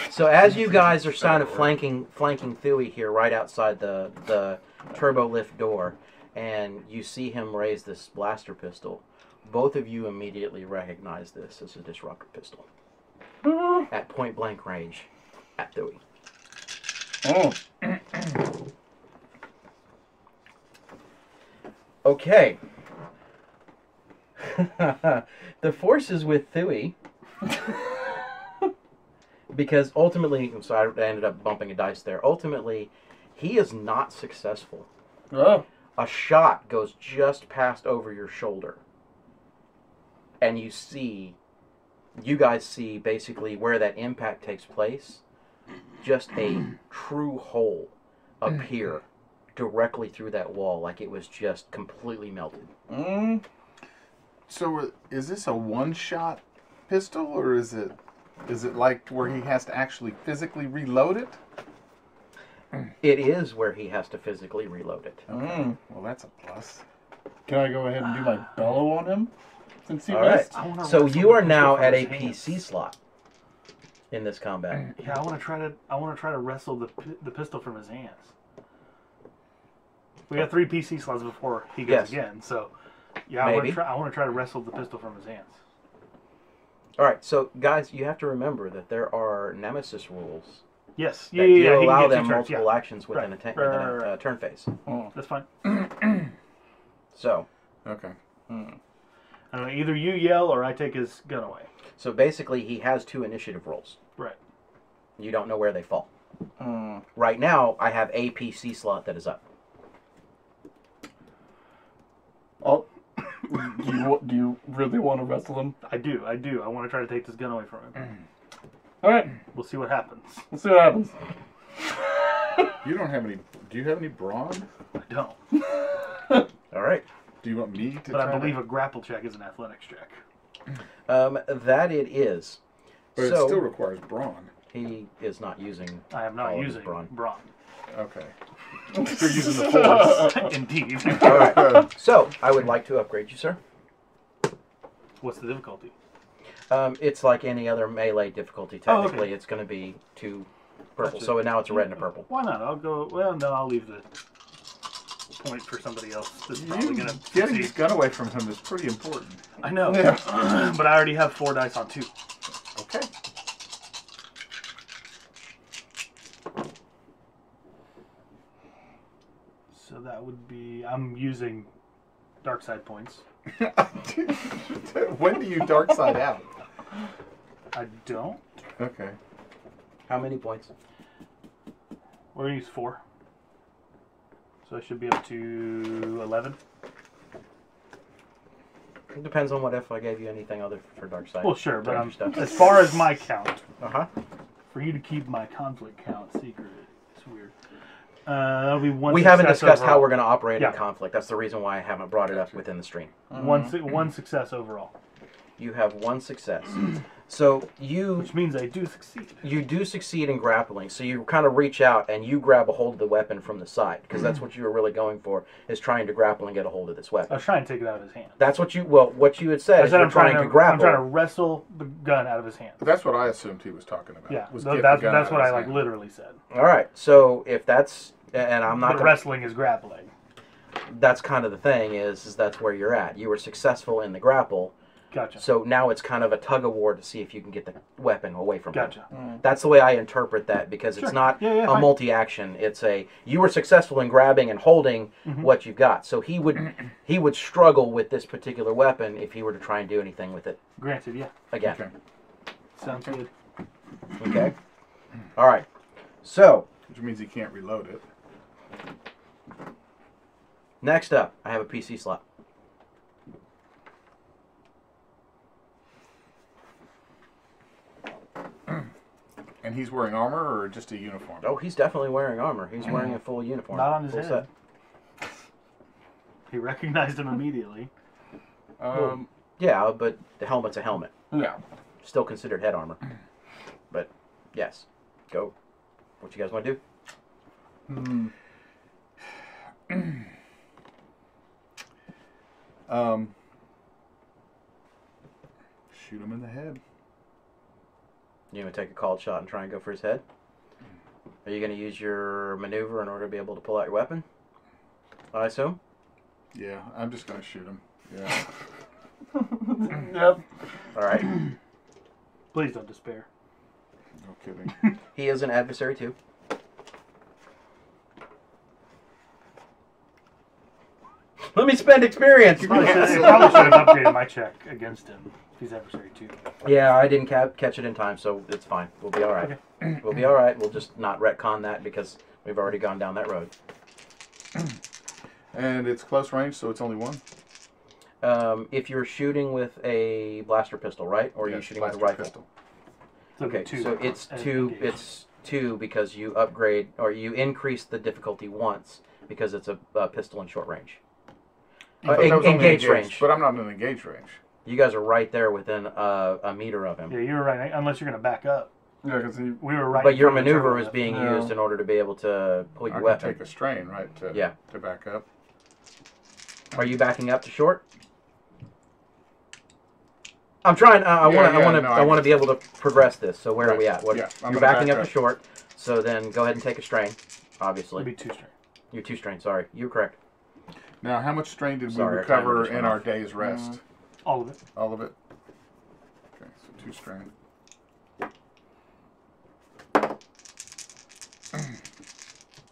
So as you guys are kind of flanking flanking Thuy here, right outside the the turbo lift door, and you see him raise this blaster pistol, both of you immediately recognize this as a disruptor pistol. Mm-hmm. at point blank range at Dewey. Oh. Okay. <laughs> the force is with Thuy. <laughs> because ultimately, so I ended up bumping a dice there. Ultimately, he is not successful. Oh. A shot goes just past over your shoulder. And you see, you guys see basically where that impact takes place. Just a <clears throat> true hole appear directly through that wall, like it was just completely melted. Mm. So uh, is this a one-shot pistol, or is it is it like where he has to actually physically reload it? <clears throat> It is where he has to physically reload it. Mm. Well, that's a plus. Can I go ahead and do my <sighs> bellow on him? Since he All right. missed? I So you are now at a hands. PC slot in this combat. Yeah, I want to try to. I want to try to wrestle the the pistol from his hands. We got three PC slots before he goes Yes. again, so yeah, I want to try. I want to try to wrestle the pistol from his hands. All right, so guys, you have to remember that there are nemesis rules Yes, that yeah, yeah, do yeah. He allow can get them turns. multiple Yeah, actions within Right, a, ten, right, within right, a right. uh, turn phase. Oh. that's fine. <clears throat> So, Okay. Mm. I don't know, either you yell or I take his gun away. So basically, he has two initiative rolls. Right. You don't know where they fall. Mm. Right now, I have a PC slot that is up. Oh. <coughs> do you do you really want to wrestle him? I do, I do. I want to try to take this gun away from him. All right. We'll see what happens. Let's see what happens. You don't have any. Do you have any brawn? I don't, <laughs> All right. Do you want me to? but I believe To, a grapple check is an athletics check. Um, that it is. but so it still requires brawn. he is not using. I am not All using brawn. brawn. Okay. <laughs> You're using the <laughs> force, indeed. All right. So I would like to upgrade you, sir. What's the difficulty? Um, it's like any other melee difficulty. Oh, okay. Technically, it's going to be two purple. Gotcha. So now it's a red and a purple. Why not? I'll go. Well, no, I'll leave the point for somebody else. That's probably You gonna getting his gun away from him is pretty important. I know, <clears throat> but I already have four dice on two. Okay. So that would be. I'm using dark side points. <laughs> when do you dark side out? I don't. Okay. How many points? We're gonna use four. So I should be up to eleven. It depends on what if I gave you anything other for dark side. Well, sure, but Dark um, stuff. as far as my count, Uh huh. for you to keep my conflict count secret, it's weird. Uh, that'll be one. We haven't success discussed how we're going to operate Yeah. in conflict. That's the reason why I haven't brought it up within the stream. one su- one success overall, You have one success. <clears throat> So you which means I do succeed. you do succeed in grappling. So you kind of reach out and you grab a hold of the weapon from the side because that's what you were really going for is trying to grapple and get a hold of this weapon. I weapon. was trying to take it out of his hand. That's what you well what you had said I is said you're I'm trying, trying to I'm trying to wrestle the gun out of his hand. That's what I assumed he was talking about. Yeah, Was th- get the that's gun that's out what of I like hand. literally said. All right. So if that's and I'm not But gonna, wrestling is grappling. that's kind of the thing is, is that's where you're at. You were successful in the grapple. Gotcha. So now it's kind of a tug of war to see if you can get the weapon away from him. Gotcha. That's the way I interpret that because Sure. it's not Yeah, yeah, a multi-action. It's a you were successful in grabbing and holding Mhm. what you've got. So he would <clears throat> he would struggle with this particular weapon if he were to try and do anything with it Granted, yeah. again. Okay. Sounds good. Okay. All right. So Which means he can't reload it. next up, I have a PC slot. And he's wearing armor or just a uniform? Oh, he's definitely wearing armor. He's wearing a full uniform. Not on his full head. He recognized him immediately. Um, Yeah, but the helmet's a helmet. Yeah. Still considered head armor. But yes, go. What you guys want to do? Hmm. <clears throat> um, shoot him in the head. You gonna take a called shot and try and go for his head? Are you gonna use your maneuver in order to be able to pull out your weapon? I assume. Yeah, I'm just gonna shoot him. Yeah. <laughs> Yep. All right. Please don't despair. No kidding. He is an adversary too. Let me spend experience. Probably should, I probably should have upgraded my check against him. if He's adversary too. Yeah, I didn't ca- catch it in time, so it's fine. We'll be all right. We'll be all right. We'll just not retcon that because we've already gone down that road. and it's close range, so it's only one. Um, if you're shooting with a blaster pistol, right, or are you Yes, shooting with a blaster rifle? pistol. So it'd be Okay, two so it's two. engage. It's two because you upgrade or you increase the difficulty once because it's a, a pistol in short range. Uh, But that en- engage engaged, range. But I'm not in the engage range. You guys are right there within a, a meter of him. Yeah, you were right. Unless you're gonna back up. Yeah, because. We were right. But your front of the maneuver turbo is being Yeah. used in order to be able to pull your can weapon. take a strain, right, to, Yeah. to back up. Are you backing up to short? I'm trying. Uh, I Yeah, want to. yeah, I want to. no, I I want to be able to progress this. So where are we at? What, yeah, I'm you're backing back up, up. to short. So then go ahead and take a strain. Obviously, It'd be two straight. you're two strain. Sorry, you're correct. Now, how much strain did Sorry, we our recover just went in our off. day's rest? Mm. All of it. All of it? Okay, so two strain. <clears throat>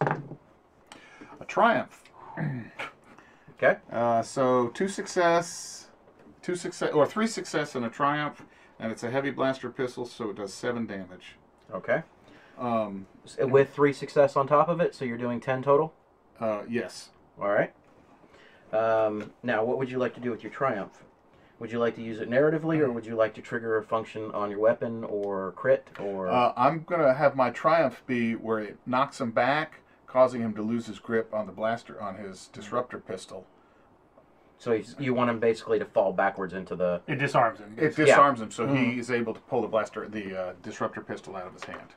A triumph. <clears throat> Okay. Uh, so two success, two success, or three success and a triumph, and it's a heavy blaster pistol, so it does seven damage. Okay. Um, S- With three success on top of it, so you're doing ten total. uh, yes. All right. Um, now, what would you like to do with your triumph? Would you like to use it narratively, or would you like to trigger a function on your weapon, or crit, or? Uh, I'm gonna have my triumph be where it knocks him back, causing him to lose his grip on the blaster on his disruptor pistol. so he's, you want him basically to fall backwards into the. It disarms him. It Yeah. disarms him, so he is able to pull the blaster, the uh, disruptor pistol out of his hand.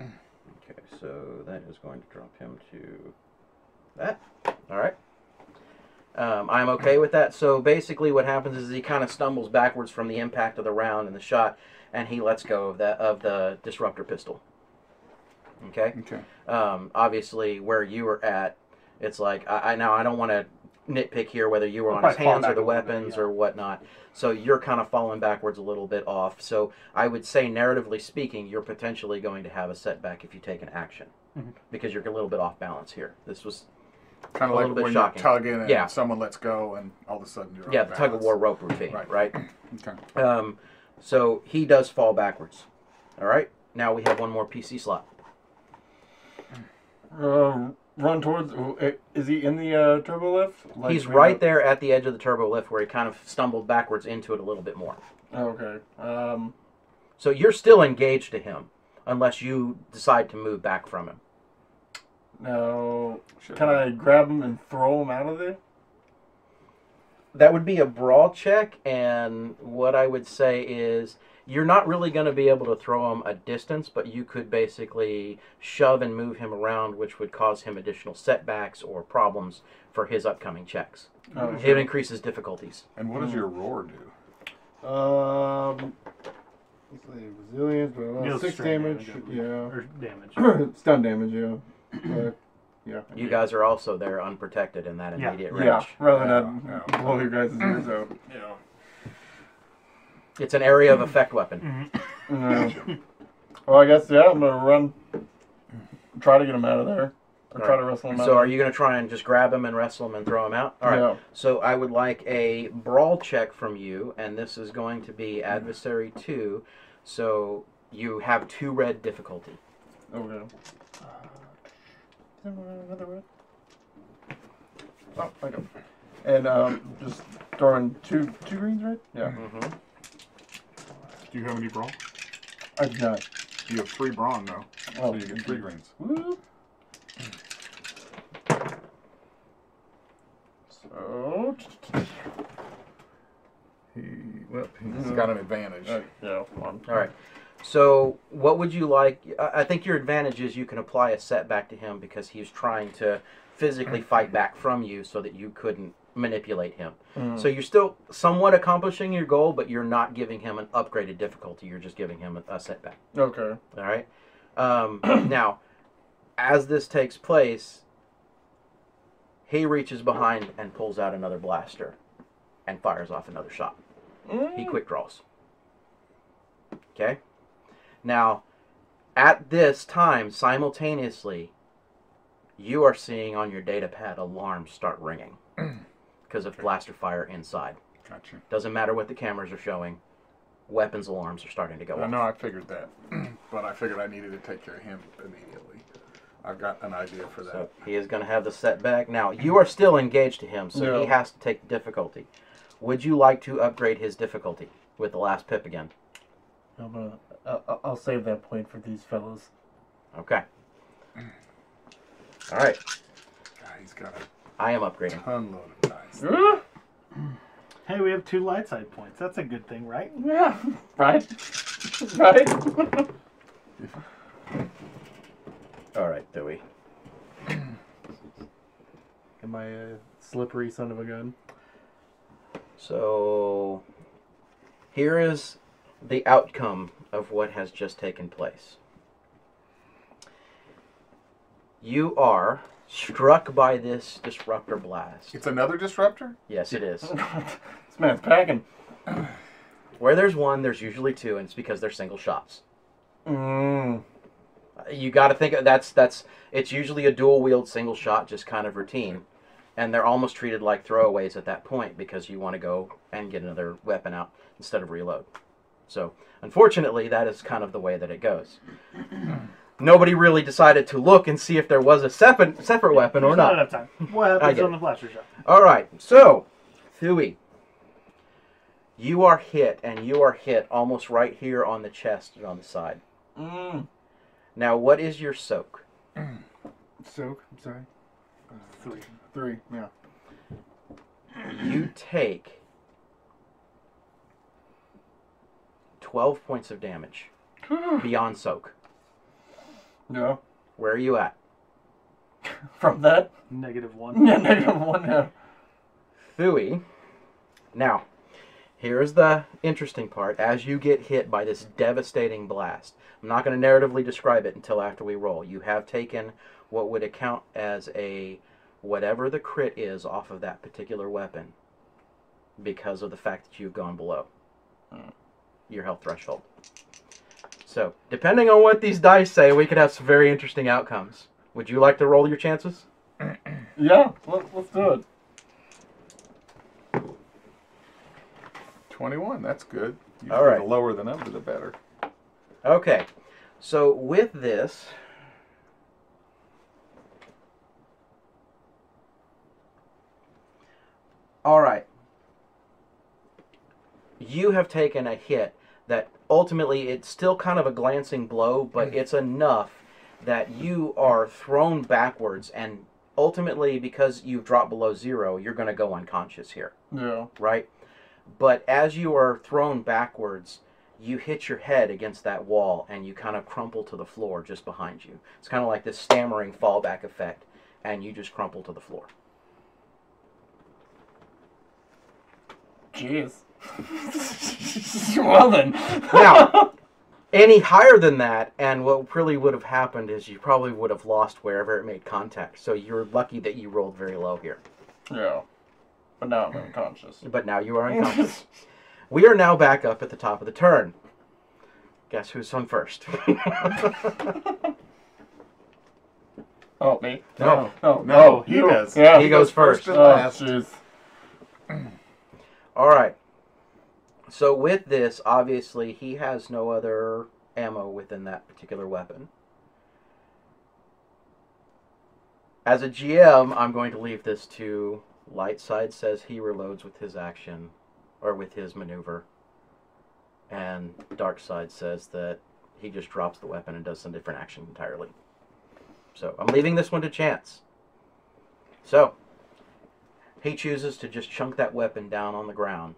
Okay, so that is going to drop him to that. All right. Um, I'm okay with that. So basically, what happens is he kind of stumbles backwards from the impact of the round and the shot, and he lets go of that of the disruptor pistol. Okay. Okay. Um, obviously, where you were at, it's like I, I now I don't want to nitpick here whether you were on his hands or the little bit, weapons yeah. or whatnot. So you're kind of falling backwards a little bit off. So I would say, narratively speaking, you're potentially going to have a setback if you take an action Mhm. because you're a little bit off balance here. This was Kind of like little bit when shocking. you're tugging and Yeah. someone lets go, and all of a sudden you're yeah, the tug of war rope routine, Right. right? <clears throat> Okay. Um, so he does fall backwards. All right. Now we have one more PC slot. Uh, run towards. uh, Is he in the uh, turbo lift? Like, He's right got- there at the edge of the turbo lift where he kind of stumbled backwards into it a little bit more. Oh, okay. Um, So you're still engaged to him unless you decide to move back from him. Now, Should can I grab him and throw him out of there? That would be a brawl check, and what I would say is you're not really going to be able to throw him a distance, but you could basically shove and move him around, which would cause him additional setbacks or problems for his upcoming checks. Oh, It increases difficulties. And what does your roar do? Um, let's resilience, but uh, six strain damage. damage, yeah, <clears throat> Or damage. stun damage. Yeah. Uh, yeah. You guys are also there unprotected in that Yeah. immediate Yeah, range. rather than yeah. blow your guys' ears out. Yeah. It's an area of effect weapon. Mhm. Yeah. well, I guess yeah. I'm gonna run. Try to get him out of there. Or try to wrestle him out. So are you going to try and just grab him and wrestle him and throw him out? All right. Yeah. So I would like a brawl check from you, and this is going to be adversary two. So you have two red difficulty. Okay. Another red. Oh, I got. And um, just throwing two two greens, right? Yeah. Mm-hmm. Do you have any brawn? I do not. You have three brawn, though. Oh, so you get three greens. Woo. So. He, well, he's Mhm. got an advantage. Uh, yeah. One. All right. So what would you like? I think your advantage is you can apply a setback to him because he's trying to physically fight back from you, so that you couldn't manipulate him. Mm. So you're still somewhat accomplishing your goal, but you're not giving him an upgraded difficulty. You're just giving him a, a setback. Okay. All right. Um, <clears throat> now, as this takes place, he reaches behind and pulls out another blaster and fires off another shot. He Mm. quick draws. Okay. Now, at this time, simultaneously, you are seeing on your data pad alarms start ringing <clears throat> because of blaster fire inside. Gotcha. Doesn't matter what the cameras are showing, weapons alarms are starting to go off. I off. know I figured that, <clears throat> but I figured I needed to take care of him immediately. I've got an idea for that. So he is going to have the setback. Now, you are still engaged to him, so he has to take difficulty. Would you like to upgrade his difficulty with the last pip again? I'm gonna. I- I- I'll save that point for these fellows. Okay. All right. God, he's got a I am upgrading. ton load of dice. Hey, we have two light side points. That's a good thing, right? yeah. <laughs> Right. <laughs> right. <laughs> All right, Dewey. <clears throat> Am I a slippery son of a gun? So here is the outcome of what has just taken place. You are struck by this disruptor blast. It's another disruptor. Yes, it is. <laughs> this man's packing. <clears throat> Where there's one, there's usually two, and it's because they're single shots. Mm. You got to think of- that's that's it's usually a dual wield single shot, just kind of routine, and they're almost treated like throwaways at that point because you want to go and get another weapon out instead of reload. So unfortunately, that is kind of the way that it goes. Nobody really decided to look and see if there was a separate separate weapon or There's not. enough time. What I happens get on the blaster shot? All right, so Thuy, you are hit, and you are hit almost right here on the chest and on the side. Mm. Now, what is your soak? <clears throat> Soak. I'm sorry. Three. Three. Yeah. You take 12 points of damage beyond soak. Yeah. Where are you at? <laughs> From that. Negative one. <laughs> Yeah. Negative one. Yeah. Thuy. Now, here's the interesting part. As you get hit by this devastating blast, I'm not going to narratively describe it until after we roll. You have taken what would account as a whatever the crit is off of that particular weapon because of the fact that you've gone below hmm. Your health threshold. So, depending on what these dice say, we could have some very interesting outcomes. Would you like to roll your chances? <clears throat> Yeah. Let, let's do it. Twenty-one. That's good. Usually All right. The lower the number, the better. Okay. So with this, all right. You have taken a hit that ultimately it's still kind of a glancing blow, but mm. it's enough that you are thrown backwards and ultimately because you've dropped below zero, you're going to go unconscious here Yeah. right? But as you are thrown backwards, you hit your head against that wall and you kind of crumple to the floor just behind you. It's kind of like this stammering fallback effect, and you just crumple to the floor. Jeez. <laughs> well then. Now, <laughs> any higher than that, and what really would have happened is you probably would have lost wherever it made contact. So you're lucky that you rolled very low here. yeah. But now I'm unconscious. But now you are unconscious. <laughs> we are now back up at the top of the turn. Guess who's on first? oh, me? No. Oh, No, he you. does. Yeah. He goes first. and Oh, last. All right. So with this, obviously, he has no other ammo within that particular weapon. As a GM, I'm going to leave this to light side says he reloads with his action or with his maneuver. And dark side says that he just drops the weapon and does some different action entirely. So I'm leaving this one to chance. So he chooses to just chunk that weapon down on the ground.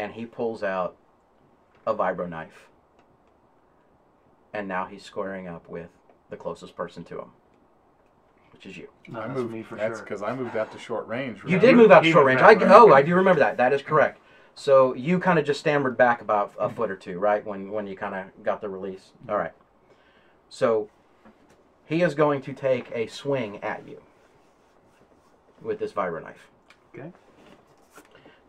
And he pulls out a vibro knife. And now he's squaring up with the closest person to him, which is you. No, I that's moved. me for that's sure. because I moved out to short range. You did move out to short range. I, right. oh, I do remember that. That is correct. So you kind of just stammered back about a mm-hmm. foot or two, right? When when you kind of got the release. All right. So he is going to take a swing at you with this vibro knife. Okay.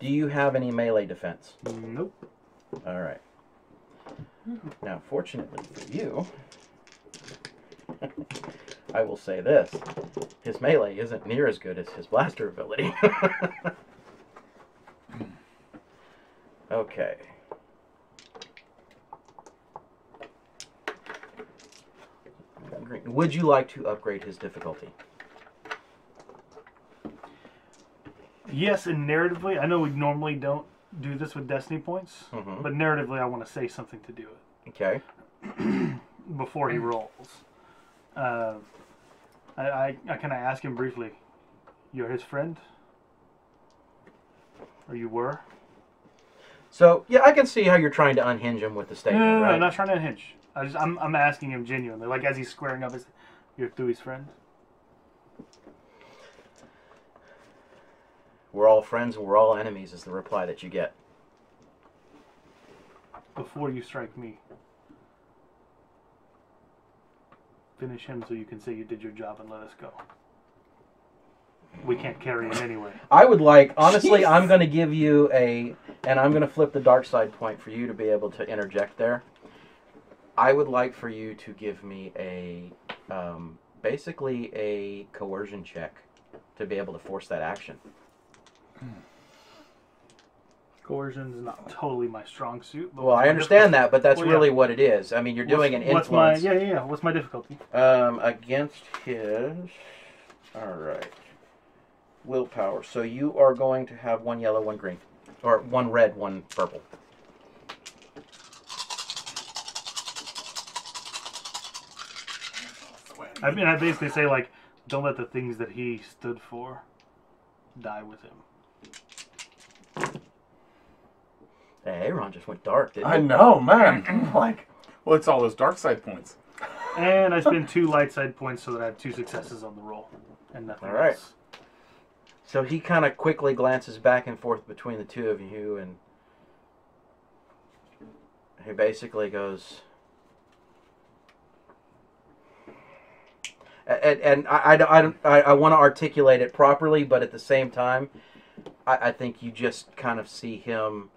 Do you have any melee defense? Nope. All right. Now, fortunately for you, <laughs> I will say this: his melee isn't near as good as his blaster ability. <laughs> okay. Would you like to upgrade his difficulty? Yes, and narratively, I know we normally don't do this with destiny points, Mhm. but narratively, I want to say something to do it Okay. <clears throat> before he rolls. Uh, I, I, I can I ask him briefly? You're his friend, or you were? So yeah, I can see how you're trying to unhinge him with the No, statement, no, no, no, right? I'm not trying to unhinge. I just, I'm, I'm asking him genuinely, like as he's squaring up. Is you're Thui's friend? We're all friends and we're all enemies is the reply that you get. Before you strike me, finish him so you can say you did your job and let us go. We can't carry him anyway. I would like, honestly, I'm going to give you a, and I'm going to flip the dark side point for you to be able to interject there. I would like for you to give me a, um, basically a coercion check to be able to force that action. Coercion's not totally my strong suit. But Well, I understand that, but that's Well, yeah. really what it is. I mean, you're doing an what's, what's my influence. yeah yeah yeah? What's my difficulty? Um, against his. All right. Willpower. So you are going to have one yellow, one green, or one red, one purple. I mean, I basically say like, don't let the things that he stood for die with him. Hey, Aaron just went dark, didn't I he? know, man. <clears throat> Like, Well, it's all those dark side points. And I spend two light side points so that I have two successes on the roll, and nothing All right. else. So he kind of quickly glances back and forth between the two of you, and he basically goes. And, and I, I, don't- I, I, I want to articulate it properly, but at the same time, I, I think you just kind of see him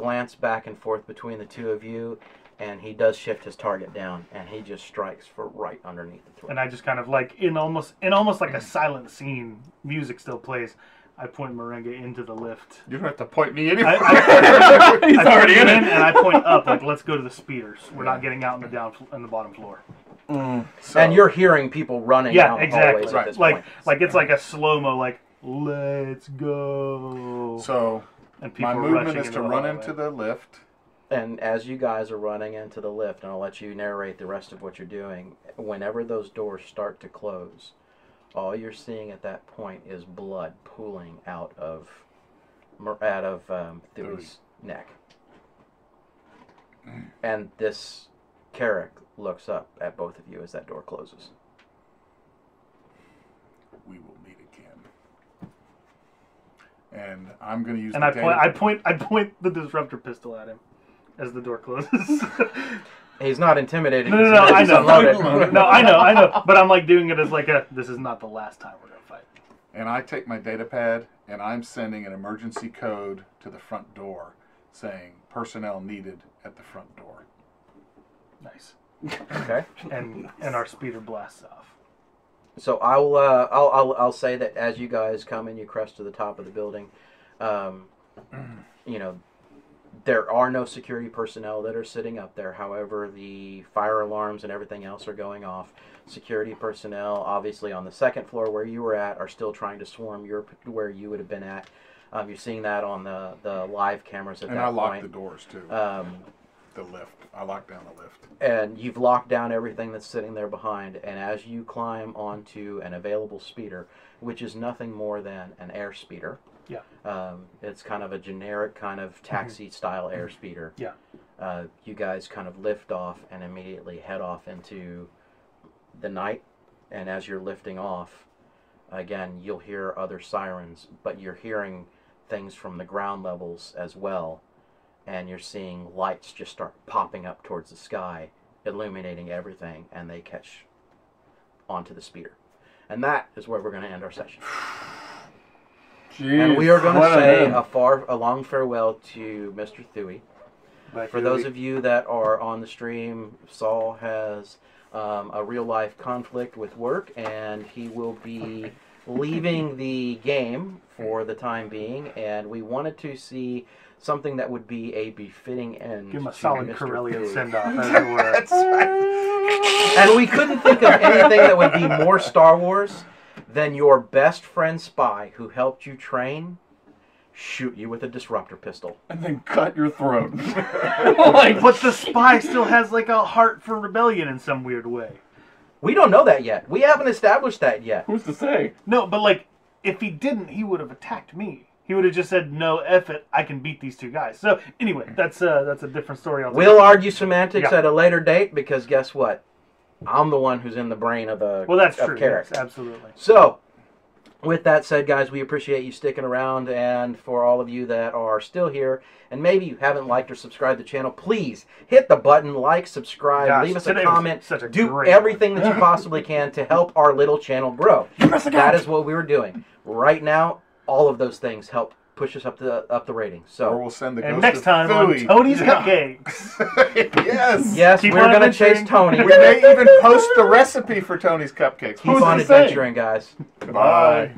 glance back and forth between the two of you, and he does shift his target down, and he just strikes for right underneath the throat. And I just kind of like in almost in almost like a silent scene, music still plays. I point Merengue into the lift. You don't have to point me anywhere. I, I, <laughs> He's I already in him it. and I point up like, let's go to the speeders. We're not getting out in the down in the bottom floor. mm, So, and you're hearing people running Yeah, down exactly. hallways at Right. this Like point. like it's like a slow mo like let's go. so and people my are movement is to the run into the lift. And as you guys are running into the lift, and I'll let you narrate the rest of what you're doing, whenever those doors start to close, all you're seeing at that point is blood pooling out of Mer- out of um, Thui's neck. And this Carrick looks up at both of you as that door closes. We will meet again. And I'm going to use And the I data- point I point I point the disruptor pistol at him as the door closes. <laughs> He's not intimidated. No, no, he's no, I know. unloaded. <laughs> no, I know, I know. But I'm like doing it as like a this is not the last time we're gonna fight. and I take my data pad and I'm sending an emergency code to the front door saying personnel needed at the front door. Nice. Okay. And and our speeder blasts off. So I'll, uh, I'll I'll I'll say that as you guys come and you crest to the top of the building, um, you know, there are no security personnel that are sitting up there. However, the fire alarms and everything else are going off. Security personnel, obviously on the second floor where you were at, are still trying to swarm your where you would have been at. Um, you're seeing that on the, the live cameras at that and that I lock point. the doors too. Um, the lift. I lock down the lift. and you've locked down everything that's sitting there behind. And as you climb onto an available speeder, which is nothing more than an air speeder, Yeah. um, it's kind of a generic kind of taxi style air speeder. Yeah. Uh, you guys kind of lift off and immediately head off into the night. And as you're lifting off, again, you'll hear other sirens, but you're hearing things from the ground levels as well. And you're seeing lights just start popping up towards the sky, illuminating everything, and they catch onto the speeder. And that is where we're going to end our session. and we are going to a say a far, a long farewell to Mr. Thuy. For those of you that are on the stream, Saul has um, a real life conflict with work, and he will be leaving the game for the time being. And we wanted to see something that would be a befitting end. give him a to solid Mr. Corellian send off, <laughs> as it were. That's right. And we couldn't think of anything that would be more Star Wars than your best friend spy who helped you train shoot you with a disruptor pistol. And then cut your throat. <laughs> <laughs> like, but the spy still has like a heart for rebellion in some weird way. We don't know that yet. We haven't established that yet. Who's to say? No, but like, if he didn't, he would have attacked me. He would have just said, "No, F it, I can beat these two guys." So anyway, that's a that's a different story. altogether. We'll argue semantics Yeah. at a later date because guess what? I'm the one who's in the brain of the Well, that's true. Yes, absolutely. So, with that said, guys, we appreciate you sticking around, and for all of you that are still here, and maybe you haven't liked or subscribed to the channel, please hit the button, like, subscribe, Gosh, leave us a comment, a do everything that you <laughs> possibly can to help our little channel grow. That is what we were doing. Right now, all of those things help push us up the up the rating. Or So, we'll send the And ghost next of time on Phooey. Tony's Yeah. Cupcakes. <laughs> yes. yes, Keep we're gonna chase. Tony. We may even post the recipe for Tony's cupcakes. Keep Who's on to say? adventuring, guys. Bye.